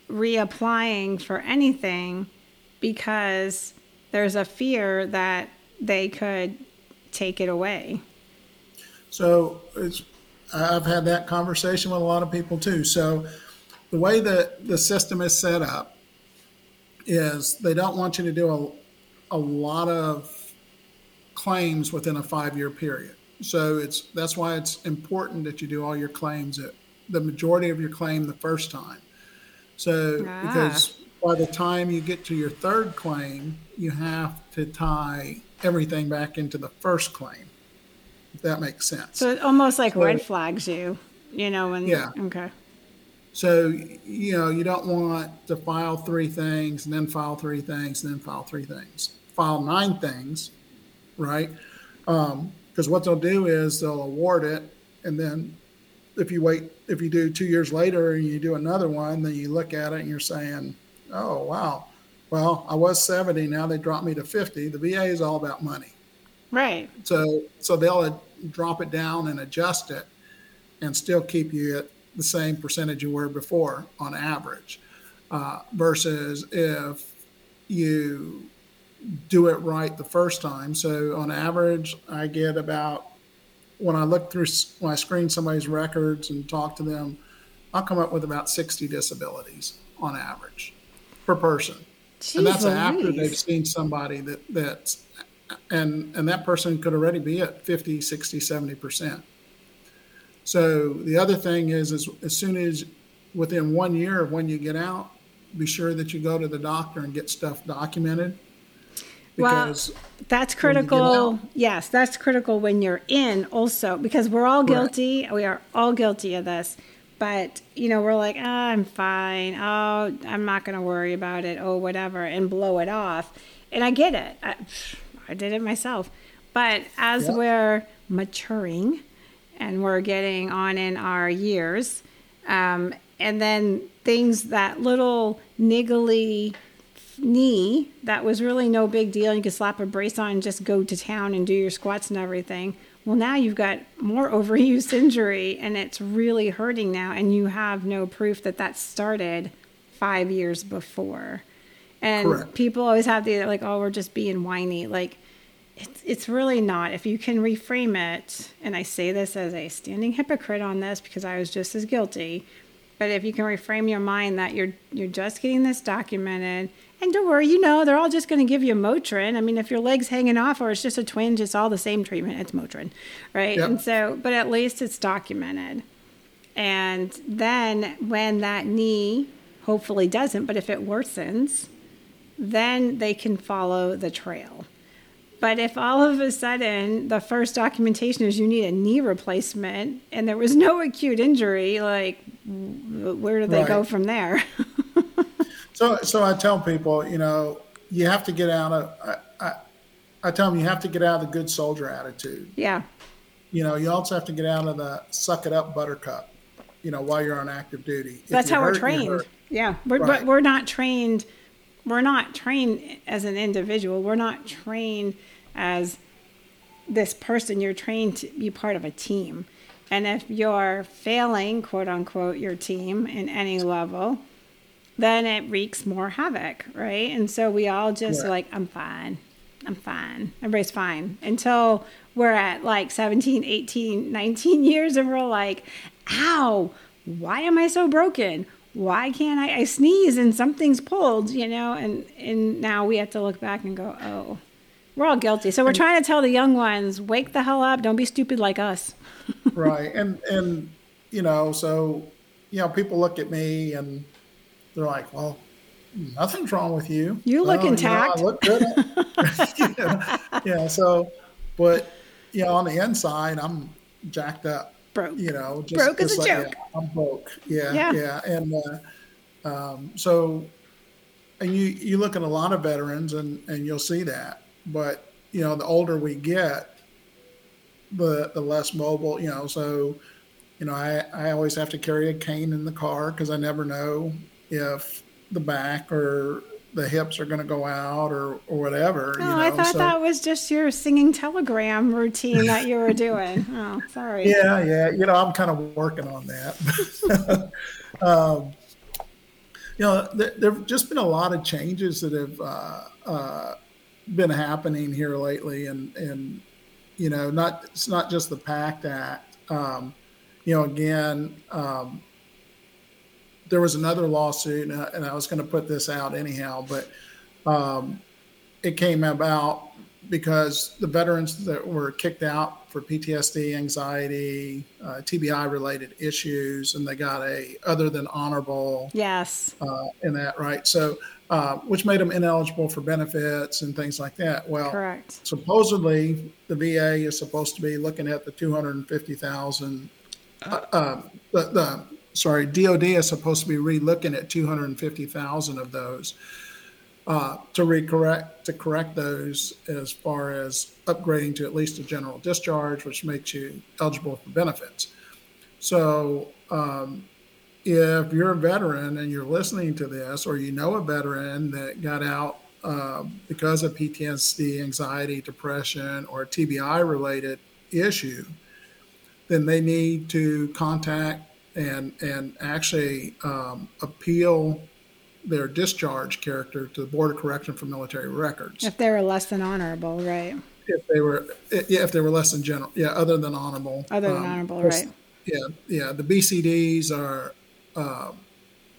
reapplying for anything because there's a fear that they could take it away. So it's I've had that conversation with a lot of people too. So the way that the system is set up is they don't want you to do a, a lot of claims within a five year period. So it's that's why it's important that you do all your claims at the majority of your claim the first time. So ah. because by the time you get to your third claim, you have to tie everything back into the first claim if that makes sense. So it almost like so, red flags you, you know, when yeah. Okay. So you know you don't want to file three things and then file three things and then file three things. File nine things, right? Because um, what they'll do is they'll award it, and then if you wait, if you do two years later and you do another one, then you look at it and you're saying, "Oh wow, well I was 70, now they dropped me to 50." The VA is all about money. Right. So so they'll drop it down and adjust it and still keep you at the same percentage you were before on average. Uh, versus if you do it right the first time. So on average, I get about when I look through when I screen somebody's records and talk to them, I'll come up with about 60 disabilities on average per person. Jeez and that's Louise. after they've seen somebody that that's and and that person could already be at 50 60 70 percent so the other thing is is as soon as within one year of when you get out be sure that you go to the doctor and get stuff documented because well, that's critical. Yes, that's critical when you're in also because we're all guilty. Right. We are all guilty of this. But, you know, we're like, oh, I'm fine. Oh, I'm not going to worry about it. Oh, whatever. And blow it off. And I get it. I, I did it myself. But as yep. we're maturing and we're getting on in our years, um, and then things that little niggly knee that was really no big deal, you could slap a brace on and just go to town and do your squats and everything. Well, now you've got more overuse injury and it's really hurting now, and you have no proof that that started five years before. And Correct. people always have the like, oh, we're just being whiny. Like, it's it's really not. If you can reframe it, and I say this as a standing hypocrite on this because I was just as guilty. But if you can reframe your mind that you're you're just getting this documented, and don't worry, you know they're all just going to give you Motrin. I mean, if your leg's hanging off or it's just a twinge, it's all the same treatment. It's Motrin, right? Yep. And so, but at least it's documented. And then when that knee hopefully doesn't, but if it worsens, then they can follow the trail. But if all of a sudden the first documentation is you need a knee replacement and there was no acute injury, like where do they right. go from there? so, so I tell people, you know, you have to get out of. I, I, I tell them you have to get out of the good soldier attitude. Yeah. You know, you also have to get out of the suck it up, buttercup. You know, while you're on active duty. That's how hurt, we're trained. Yeah, we're, right. but we're not trained we're not trained as an individual. We're not trained as this person. You're trained to be part of a team. And if you're failing, quote unquote, your team in any level, then it wreaks more havoc, right? And so we all just Right. like, I'm fine. I'm fine. Everybody's fine until we're at like 17, 18, 19 years and we're like, ow, why am I so broken? Why can't I, I sneeze and something's pulled, you know? And, and now we have to look back and go, oh, we're all guilty. So we're trying to tell the young ones, wake the hell up. Don't be stupid like us. right and and you know so you know people look at me and they're like well nothing's wrong with you You look "Well, intact." I look good yeah, yeah so but you know on the inside i'm jacked up Broke. you know just, Broke as just a like, joke. yeah, i'm broke yeah Yeah. yeah, and uh, um, so and you you look at a lot of veterans and and you'll see that but you know the older we get the the less mobile you know so you know i i always have to carry a cane in the car because i never know if the back or the hips are going to go out or or whatever Oh, you know I thought so that was just your singing telegram routine that you were doing. Oh, sorry. yeah yeah you know i'm kind of working on that um, you know there, there have just been a lot of changes that have uh, uh, been happening here lately and and you know not it's not just the pact act um, you know again um, there was another lawsuit and I, and I was going to put this out anyhow but um, it came about because the veterans that were kicked out for PTSD, anxiety, uh, TBI related issues, and they got a other than honorable Yes. uh, in that, right? So, uh, which made them ineligible for benefits and things like that. Well, Correct. supposedly the VA is supposed to be looking at the 250,000. Uh, uh, the, the sorry, DoD is supposed to be re-looking at 250,000 of those uh, to recorrect to correct those as far as upgrading to at least a general discharge, which makes you eligible for benefits. So, um, if you're a veteran and you're listening to this, or you know a veteran that got out uh, because of PTSD, anxiety, depression, or TBI related issue, then they need to contact and and actually um, appeal their discharge character to the Board of Correction for Military Records. If they were less than honorable, right? If they were, yeah, if they were less than general, yeah, other than honorable. Other than Um, honorable, right? Yeah, yeah. The BCDs are uh,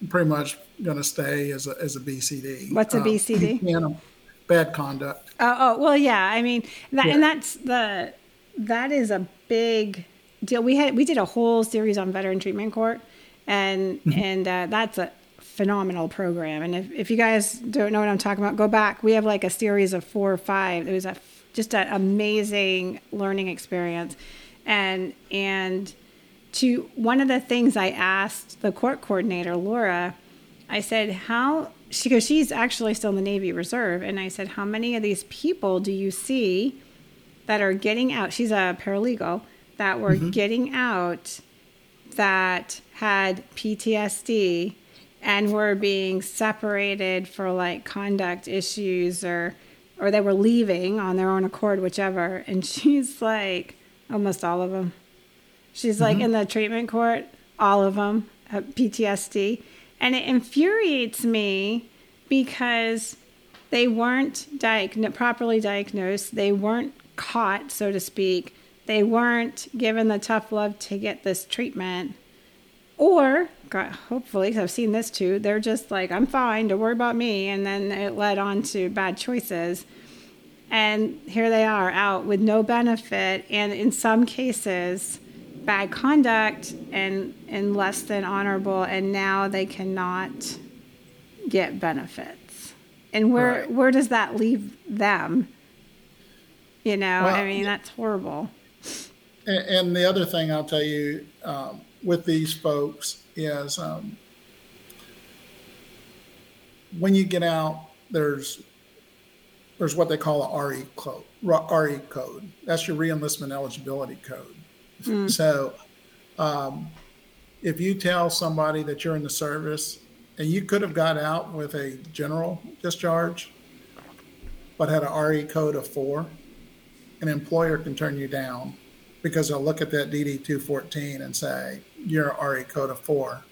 pretty much going to stay as a as a BCD. What's a Um, BCD? you know, bad conduct. Oh, oh well, yeah. I mean, that, Yeah. and that's the that is a big deal. We had we did a whole series on veteran treatment court, and Mm-hmm. and uh, that's a phenomenal program. And if, if you guys don't know what I'm talking about, go back. We have like a series of four or five. It was a just an amazing learning experience, and and to one of the things I asked the court coordinator, Laura, I said, how, she goes, she's actually still in the Navy Reserve. And I said, how many of these people do you see that are getting out? She's a paralegal that were mm-hmm. getting out that had PTSD and were being separated for like conduct issues or or they were leaving on their own accord whichever. And she's like almost all of them she's like mm-hmm. in the treatment court all of them have uh, PTSD and it infuriates me because they weren't properly diagnosed. They weren't caught so to speak. They weren't given the tough love to get this treatment or God, hopefully 'cause i've seen this too they're just like i'm fine don't worry about me and then it led on to bad choices. And here they are out with no benefit and in some cases bad conduct and and less than honorable and now they cannot get benefits. And where Right. where does that leave them? You know i mean that's horrible. And, and the other thing I'll tell you um, with these folks is um, when you get out, there's there's what they call a RE code. RE code. That's your reenlistment eligibility code. So, um, if you tell somebody that you're in the service and you could have got out with a general discharge, but had a RE code of four, an employer can turn you down because they'll look at that DD 214 and say, you're a RE code of four.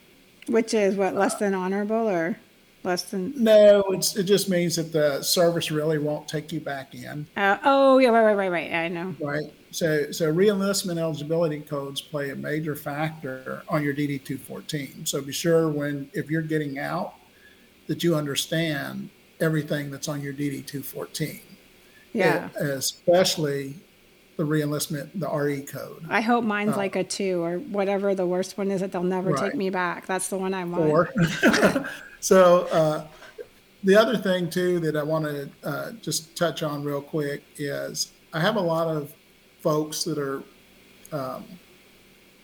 which is what less than honorable or Less than. No, it's, it just means that the service really won't take you back in, Uh, oh yeah, right, right, right, right. I know. right? So, so reenlistment eligibility codes play a major factor on your DD two fourteen. So be sure when, if you're getting out, that you understand everything that's on your DD two fourteen. Yeah. Especially the reenlistment, the RE code. I hope mine's like a two or whatever the worst one is that they'll never take me back. That's the one I want. Four. so uh, the other thing too that I want to uh, just touch on real quick is I have a lot of folks that are um,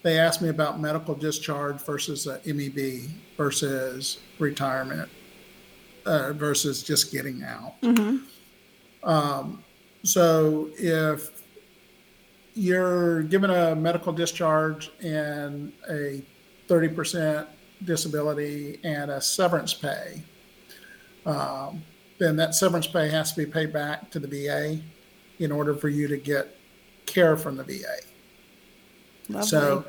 they ask me about medical discharge versus a MEB versus retirement uh, versus just getting out. Um, so if you're given a medical discharge and a 30% disability and a severance pay, um, then that severance pay has to be paid back to the VA in order for you to get care from the VA. Lovely. So,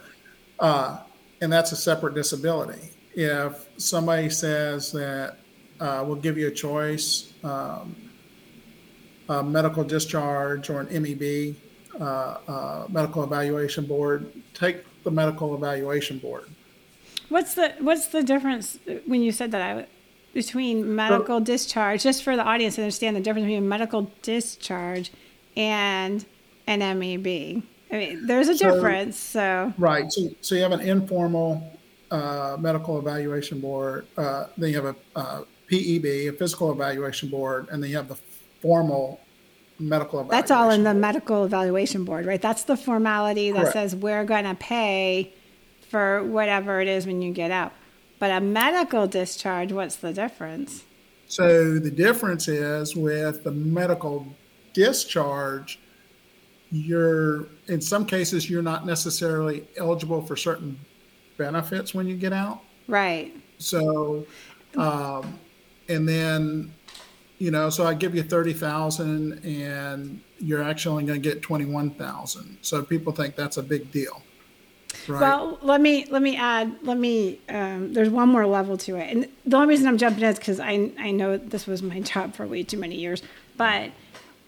uh, and that's a separate disability. If somebody says that uh, we'll give you a choice, um, a medical discharge or an MEB, medical evaluation board, take the medical evaluation board. What's the what's the difference uh, when you said that I, between medical discharge? Just for the audience to understand the difference between medical discharge and an MEB. I mean, there's a So- difference. So Right. So, so you have an informal uh, medical evaluation board. Uh, then you have a uh, PEB, a physical evaluation board, and then you have the formal medical evaluation. that's all in the medical evaluation board, right? That's the formality that Correct. says we're going to pay for whatever it is when you get out. But a medical discharge, what's the difference? So the difference is with the medical discharge, you're in some cases you're not necessarily eligible for certain benefits when you get out. Right. So, um, and then, you know, so I give you thirty thousand, and you're actually only going to get twenty one thousand. So people think that's a big deal, right? Well, let me let me add. Let me. Um, there's one more level to it, and the only reason I'm jumping in is because I I know this was my job for way too many years. But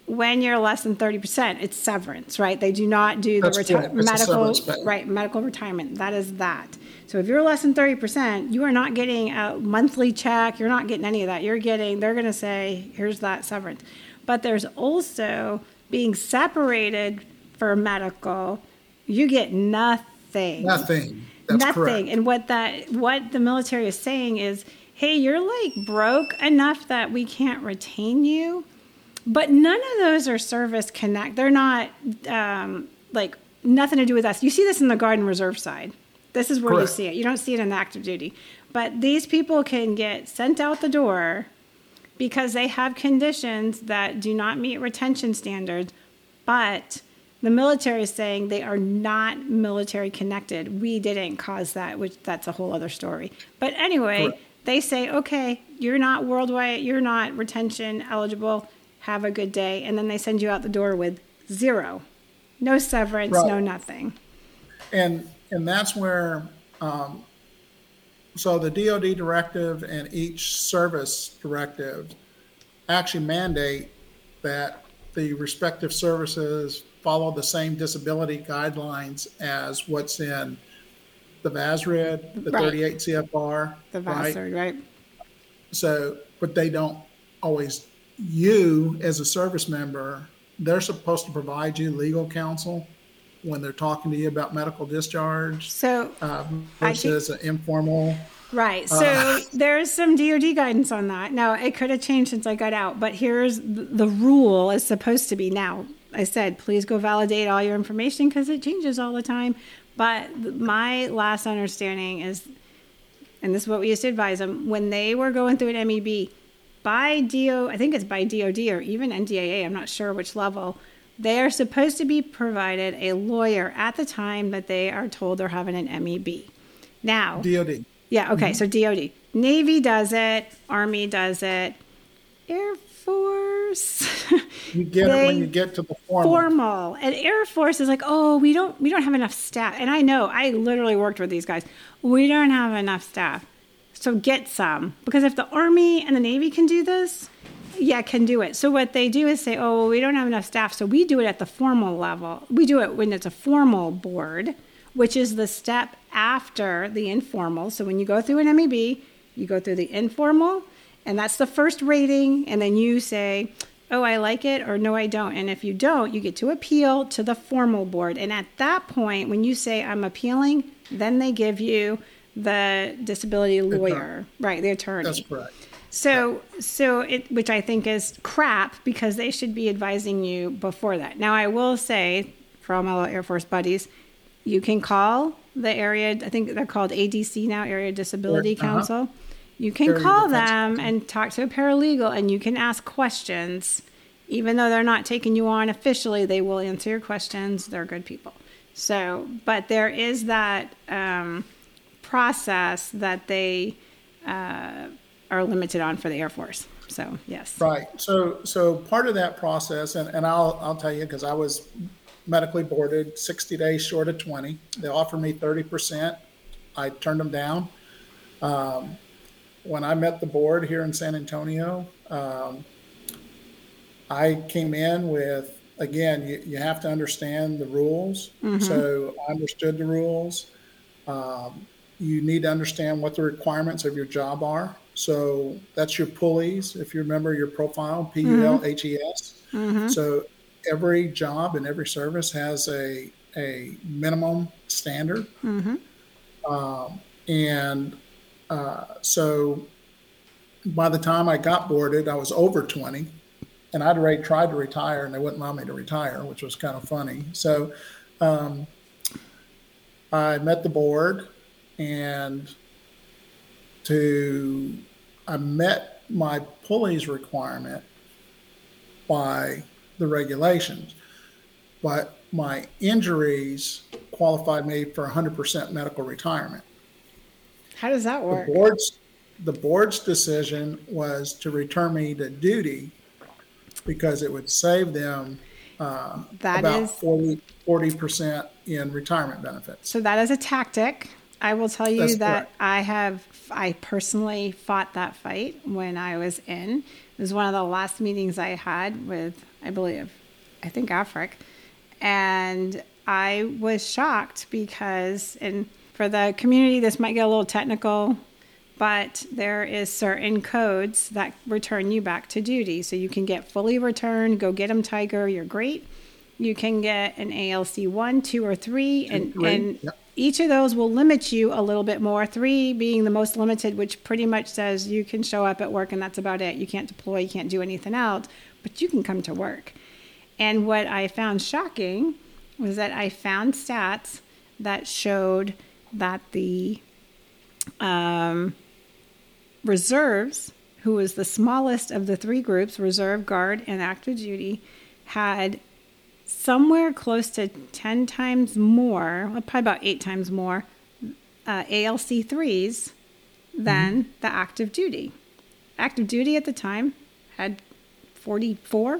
when you're less than thirty percent, it's severance, right? They do not do the reti- correct. It's a medical right medical retirement. That is that. So if you're less than thirty percent, you are not getting a monthly check. You're not getting any of that. You're getting. They're going to say, "Here's that severance." But there's also being separated for medical. You get nothing Nothing. That's nothing. correct. And what that what the military is saying is, hey, you're like broke enough that we can't retain you. But none of those are service connect. They're not um, like nothing to do with us. You see this in the Guard and Reserve side. This is where Correct. you see it. You don't see it in active duty. But these people can get sent out the door because they have conditions that do not meet retention standards, but the military is saying they are not military connected. We didn't cause that, which that's a whole other story. But anyway, Correct. they say, okay, you're not worldwide, you're not retention eligible. Have a good day, and then they send you out the door with zero, no severance, Right. no nothing. and and that's where um, so the DoD directive and each service directive actually mandate that the respective services follow the same disability guidelines as what's in the VASRD, the Right. 38 CFR, The right? Right? So, but they don't always. You, as a service member, they're supposed to provide you legal counsel when they're talking to you about medical discharge So uh, think- versus an informal. Right. So there's some DoD guidance on that. Now, it could have changed since I got out, but here's the rule is supposed to be now. I said, please go validate all your information because it changes all the time. But my last understanding is, and this is what we used to advise them, when they were going through an MEB, by DO, I think it's by DOD or even NDAA, I'm not sure which level, they are supposed to be provided a lawyer at the time that they are told they're having an MEB. Now, DoD. yeah, okay, mm-hmm. so DOD. Navy does it, Army does it, Air Force. You get it when you get to the formal. formal. And Air Force is like, "Oh, we don't we don't have enough staff." And I know, I literally worked with these guys. We don't have enough staff. So get some. Because if the Army and the Navy can do this, yeah, can do it. So what they do is say, oh, well, we don't have enough staff. So we do it at the formal level. We do it when it's a formal board, which is the step after the informal. So when you go through an MEB, you go through the informal, and that's the first rating. And then you say, oh, I like it, or no, I don't. And if you don't, you get to appeal to the formal board. And at that point, when you say, I'm appealing, then they give you the disability lawyer, right? The attorney. That's correct. So, so it, which I think is crap because they should be advising you before that. Now, I will say, for all my Air Force buddies, you can call the area. I think they're called ADC now, Area Disability Uh-huh. Counsel. You can Area call Defense them and talk to a paralegal, and you can ask questions. Even though they're not taking you on officially, they will answer your questions. They're good people. So, but there is that um, process that they uh, are limited on for the Air Force. So, yes. Right. So, so part of that process, and, and I'll, I'll tell you, because I was medically boarded 60 days short of 20. They offered me 30%. I turned them down. Um, when I met the board here in San Antonio, um, I came in with, again, you, you have to understand the rules. So I understood the rules. Um, you need to understand what the requirements of your job are. So that's your PULHES, if you remember your profile, P U L H E S. So every job and every service has a, a minimum standard. Um, and uh, so by the time I got boarded, I was over 20 and I'd already tried to retire and they wouldn't allow me to retire, which was kind of funny. So um, I met the board and to I met my PULHES requirement by the regulations, but my injuries qualified me for 100% medical retirement. How does that The work? board's, the board's decision was to return me to duty because it would save them uh, That about is- 40 percent in retirement benefits. So that is a tactic. I will tell you That's that correct. I have, I personally fought that fight when I was in. It was one of the last meetings I had with, I believe, I think AFRC. And I was shocked because, and for the community, this might get a little technical, but there is certain codes that return you back to duty. So you can get fully returned, go get them, Tiger, you're great. You can get an ALC one, two, or three, and, three, and yep. Each of those will limit you a little bit more. Three being the most limited, which pretty much says you can show up at work and that's about it. You can't deploy, you can't do anything else, but you can come to work. And what I found shocking was that I found stats that showed that the um, reserves, who was the smallest of the three groups, reserve, guard, and active duty, had somewhere close to 10 times more, well, probably about eight times more, uh, ALC 3s than the active duty. Active duty at the time had 44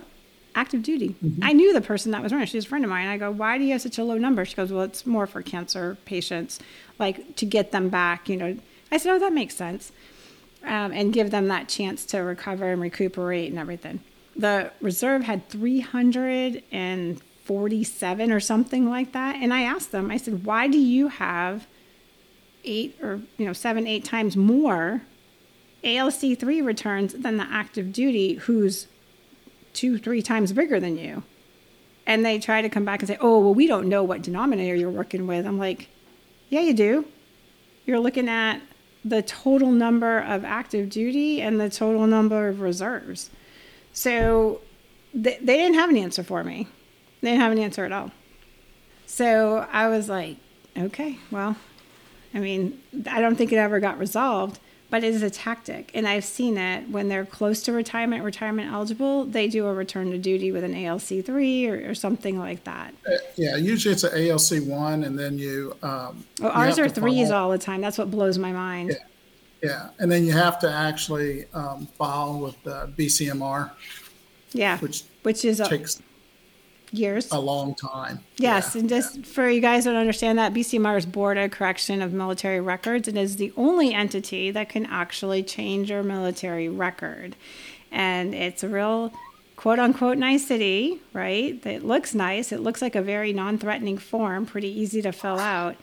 active duty. I knew the person that was running. She was a friend of mine. I go, why do you have such a low number? She goes, well, it's more for cancer patients, like to get them back, you know. I said, oh, that makes sense. Um, and give them that chance to recover and recuperate and everything. The reserve had 347 or something like that. And I asked them, I said, why do you have eight or, you know, seven, eight times more ALC 3 returns than the active duty who's two, three times bigger than you? And they try to come back and say, oh, well, we don't know what denominator you're working with. I'm like, yeah, you do. You're looking at the total number of active duty and the total number of reserves. So they, they didn't have an answer for me. They didn't have an answer at all. So I was like, okay, well, I mean, I don't think it ever got resolved, but it is a tactic. And I've seen it when they're close to retirement, retirement eligible, they do a return to duty with an ALC 3 or, or something like that. Yeah, usually it's an ALC one, and then you. Um, Well, ours have are threes all the time. That's what blows my mind. Yeah, Yeah, and then you have to actually um, file with the BCMR, Yeah. which Which is a, takes years. A long time. Yes, Yeah, and just for you guys don't understand that, BCMR's Board of Correction of Military Records, it is the only entity that can actually change your military record. And it's a real quote unquote nicety, right? It looks nice. It looks like a very non threatening form, pretty easy to fill out,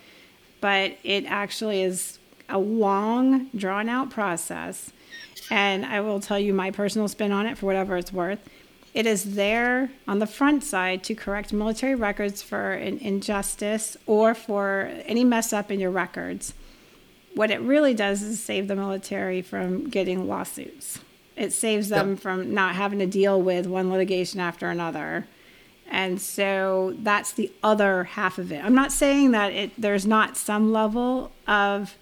but it actually is a long, drawn out process. And I will tell you my personal spin on it for whatever it's worth. It is there on the front side to correct military records for an injustice or for any mess up in your records. What it really does is save the military from getting lawsuits. It saves them from not having to deal with one litigation after another. And so that's the other half of it. I'm not saying that it there's not some level of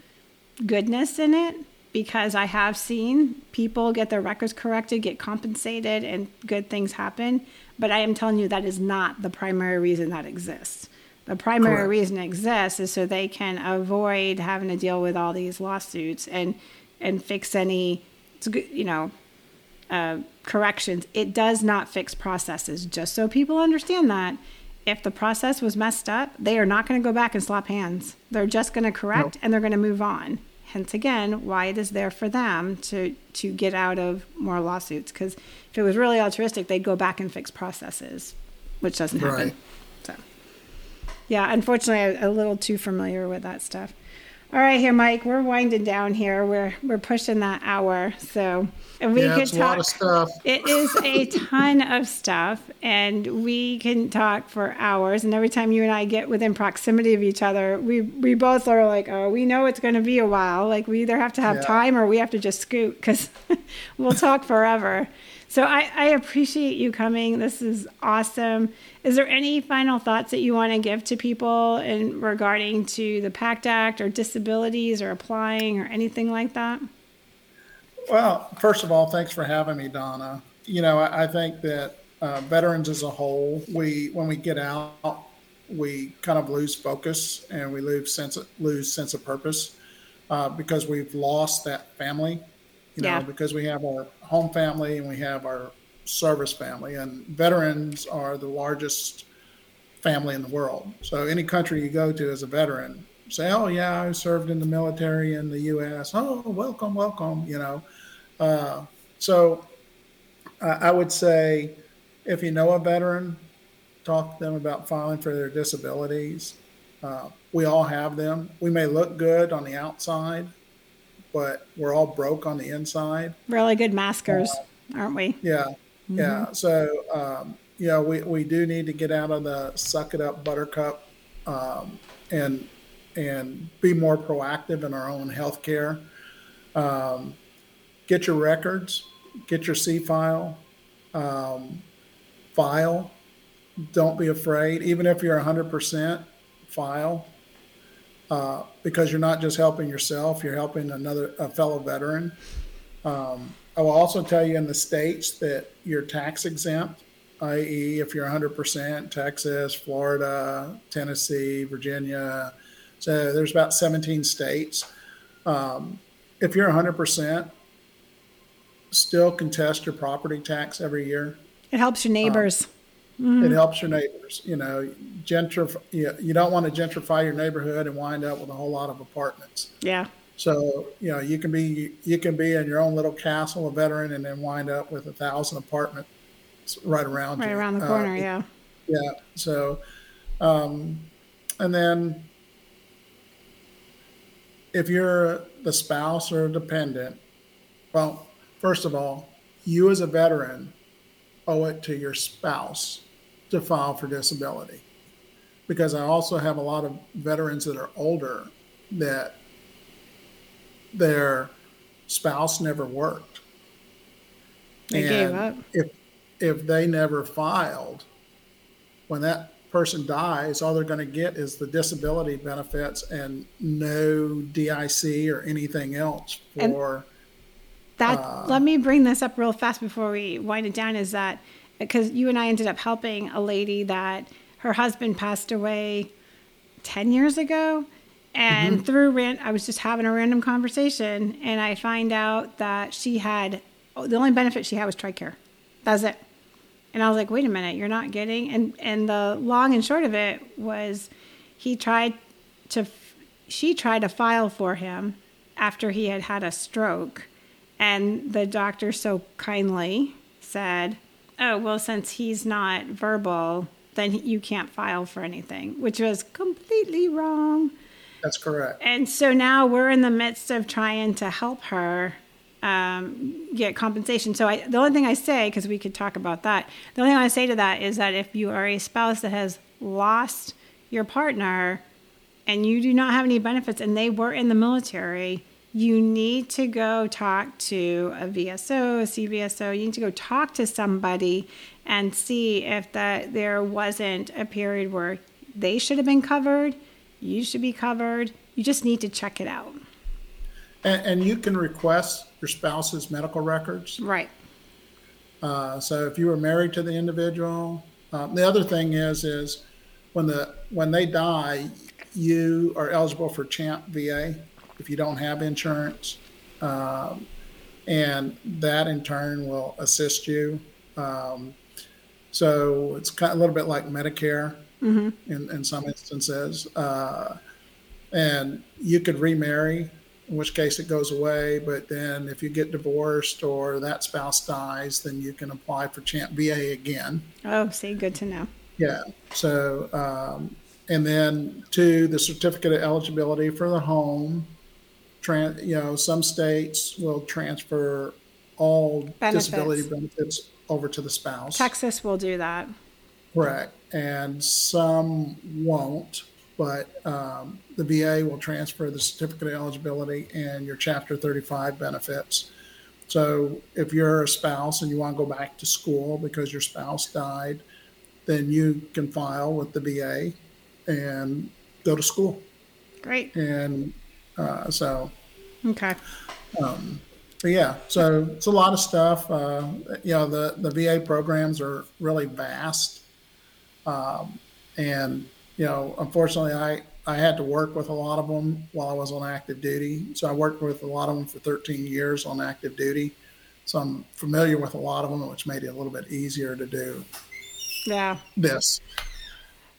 goodness in it because I have seen people get their records corrected, get compensated, and good things happen. But I am telling you that is not the primary reason that exists. The primary Correct. reason it exists is so they can avoid having to deal with all these lawsuits and and fix any, you know, uh, corrections. It does not fix processes. Just so people understand that, if the process was messed up, they are not going to go back and slap hands. They're just going to correct Nope. and they're going to move on. Hence, again, why it is there for them to to get out of more lawsuits. Because if it was really altruistic, they'd go back and fix processes, which doesn't happen. Right. So, yeah, unfortunately, I'm a little too familiar with that stuff. All right, here, Mike, we're winding down here. We're we're pushing that hour, so and we Yeah, could talk. lot of stuff. It is a ton of stuff, and we can talk for hours. And every time you and I get within proximity of each other, we we both are like, oh, we know it's going to be a while. Like we either have to have Yeah. time or we have to just scoot because we'll talk forever. So I, I appreciate you coming. This is awesome. Is there any final thoughts that you want to give to people in regarding to the PACT Act or disabilities or applying or anything like that? Well, first of all, thanks for having me, Donna. You know, I, I think that uh, veterans as a whole, we when we get out, we kind of lose focus and we lose sense of, lose sense of purpose uh, because we've lost that family. You know, Yeah. because we have our home family and we have our service family, and veterans are the largest family in the world. So any country you go to as a veteran, say, "Oh yeah, I served in the military in the U.S." Oh, welcome, welcome. You know, uh, so I would say if you know a veteran, talk to them about filing for their disabilities. Uh, we all have them. We may look good on the outside, but we're all broke on the inside. Really good maskers, aren't we? Yeah, yeah. So um, yeah, we, we do need to get out of the suck it up buttercup um, and and be more proactive in our own health care. Um, get your records, get your C file, um, file. Don't be afraid, even if you're 100%, file. Uh, because you're not just helping yourself, you're helping another a fellow veteran. Um, I will also tell you in the states that you're tax exempt, i.e., if you're 100%, Texas, Florida, Tennessee, Virginia. So there's about 17 states. Um, if you're 100%, still contest your property tax every year. It helps your neighbors. It helps your neighbors. You know, gentrif- you, you don't want to gentrify your neighborhood and wind up with a whole lot of apartments. yeah. So you know you can be you can be in your own little castle, a veteran, and then wind up with a thousand apartments right around Right you. around the Uh, corner, yeah. yeah. So, um, and then if you're the spouse or a dependent, well, first of all, you as a veteran owe it to your spouse to file for disability. Because I also have a lot of veterans that are older that their spouse never worked. They gave up. If if they never filed, when that person dies, all they're going to get is the disability benefits and no DIC or anything else And- for. That uh, let me bring this up real fast before we wind it down. Is that because you and I ended up helping a lady that her husband passed away ten years ago, and mm-hmm. through ran, I was just having a random conversation, and I find out that she had oh, the only benefit she had was TRICARE. That's it. And I was like, wait a minute, you're not getting. And and the long and short of it was, he tried to, she tried to file for him after he had had a stroke, and the doctor so kindly said, oh well, since he's not verbal, then you can't file for anything, which was completely wrong. That's correct. And so now we're in the midst of trying to help her um, get compensation. So I, the only thing I say, because we could talk about that, the only thing I say to that is that if you are a spouse that has lost your partner and you do not have any benefits and they were in the military, you need to go talk to a VSO, a CVSO. You need to go talk to somebody and see if that there wasn't a period where they should have been covered, you should be covered. You just need to check it out. And, and you can request your spouse's medical records. Right. Uh, so if you were married to the individual, um, the other thing is is when the when they die, you are eligible for CHAMPVA if you don't have insurance, um, and that in turn will assist you. Um, so it's kind of a little bit like Medicare in, in some instances, uh, and you could remarry in which case it goes away. But then if you get divorced or that spouse dies, then you can apply for CHAMPVA again. Oh, see, good to know. Yeah. So, um, and then two, the certificate of eligibility for the home. Tran- you know, some states will transfer all Benefits. disability benefits over to the spouse. Texas will do that. Correct. And some won't, but um, the VA will transfer the certificate of eligibility and your Chapter 35 benefits. So if you're a spouse and you want to go back to school because your spouse died, then you can file with the VA and go to school. Great. And uh, so, Okay. but yeah, so it's a lot of stuff. Uh, you know, the, the VA programs are really vast. Um, and, you know, unfortunately, I, I had to work with a lot of them while I was on active duty. So I worked with a lot of them for 13 years on active duty. So I'm familiar with a lot of them, which made it a little bit easier to do Yeah. this.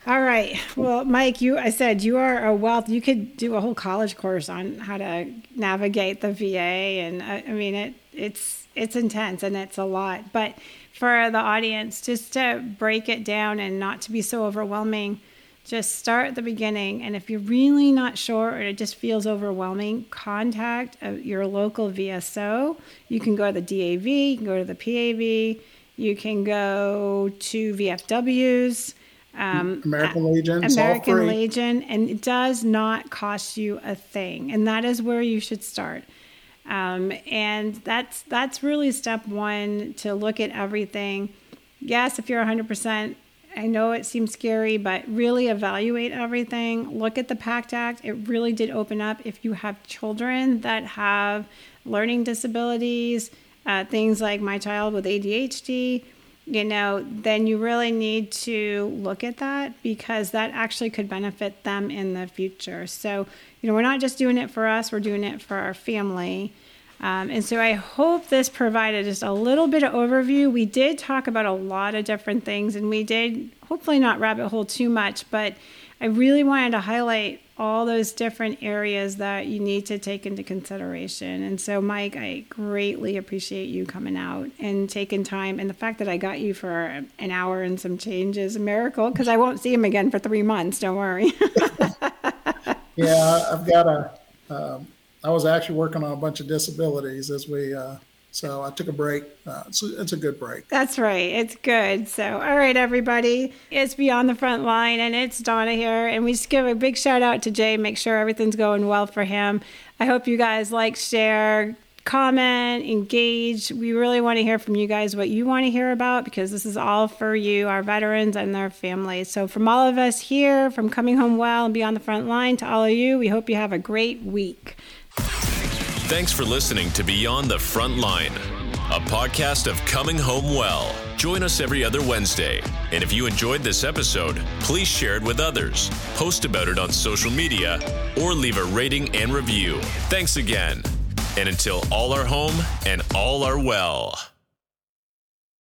All right. Well, Mike, you I said you are a wealth. You could do a whole college course on how to navigate the VA, and I, I mean it. It's it's intense and it's a lot. But for the audience, just to break it down and not to be so overwhelming, just start at the beginning. And if you're really not sure or it just feels overwhelming, contact uh, your local VSO. You can go to the DAV. You can go to the PAV. You can go to VFWs. Um, American Legion, it's all American. Legion, and it does not cost you a thing, and that is where you should start. Um, and that's that's really step one to look at everything. Yes, if you're 100%, I know it seems scary, but really evaluate everything. Look at the PACT Act. It really did open up if you have children that have learning disabilities, uh, things like my child with ADHD you know, then you really need to look at that because that actually could benefit them in the future. So, you know, we're not just doing it for us, we're doing it for our family. Um, and so I hope this provided just a little bit of overview. We did talk about a lot of different things and we did hopefully not rabbit hole too much, but I really wanted to highlight all those different areas that you need to take into consideration. And so, Mike, I greatly appreciate you coming out and taking time. And the fact that I got you for an hour and some change is a miracle because I won't see him again for three months. Don't worry. Yeah, I've got a. Um, I was actually working on a bunch of disabilities as we. Uh, so I took a break. Uh, it's, a, it's a good break. That's right. It's good. So, all right, everybody. It's Beyond the Front Line, and it's Donna here. And we just give a big shout out to Jay. Make sure everything's going well for him. I hope you guys like, share, comment, engage. We really want to hear from you guys what you want to hear about because this is all for you, our veterans and their families. So, from all of us here, from Coming Home Well and Beyond the Front Line to all of you, we hope you have a great week. Thanks for listening to Beyond the Front Line, a podcast of Coming Home Well. Join us every other Wednesday. And if you enjoyed this episode, please share it with others, post about it on social media, or leave a rating and review. Thanks again. And until all are home and all are well.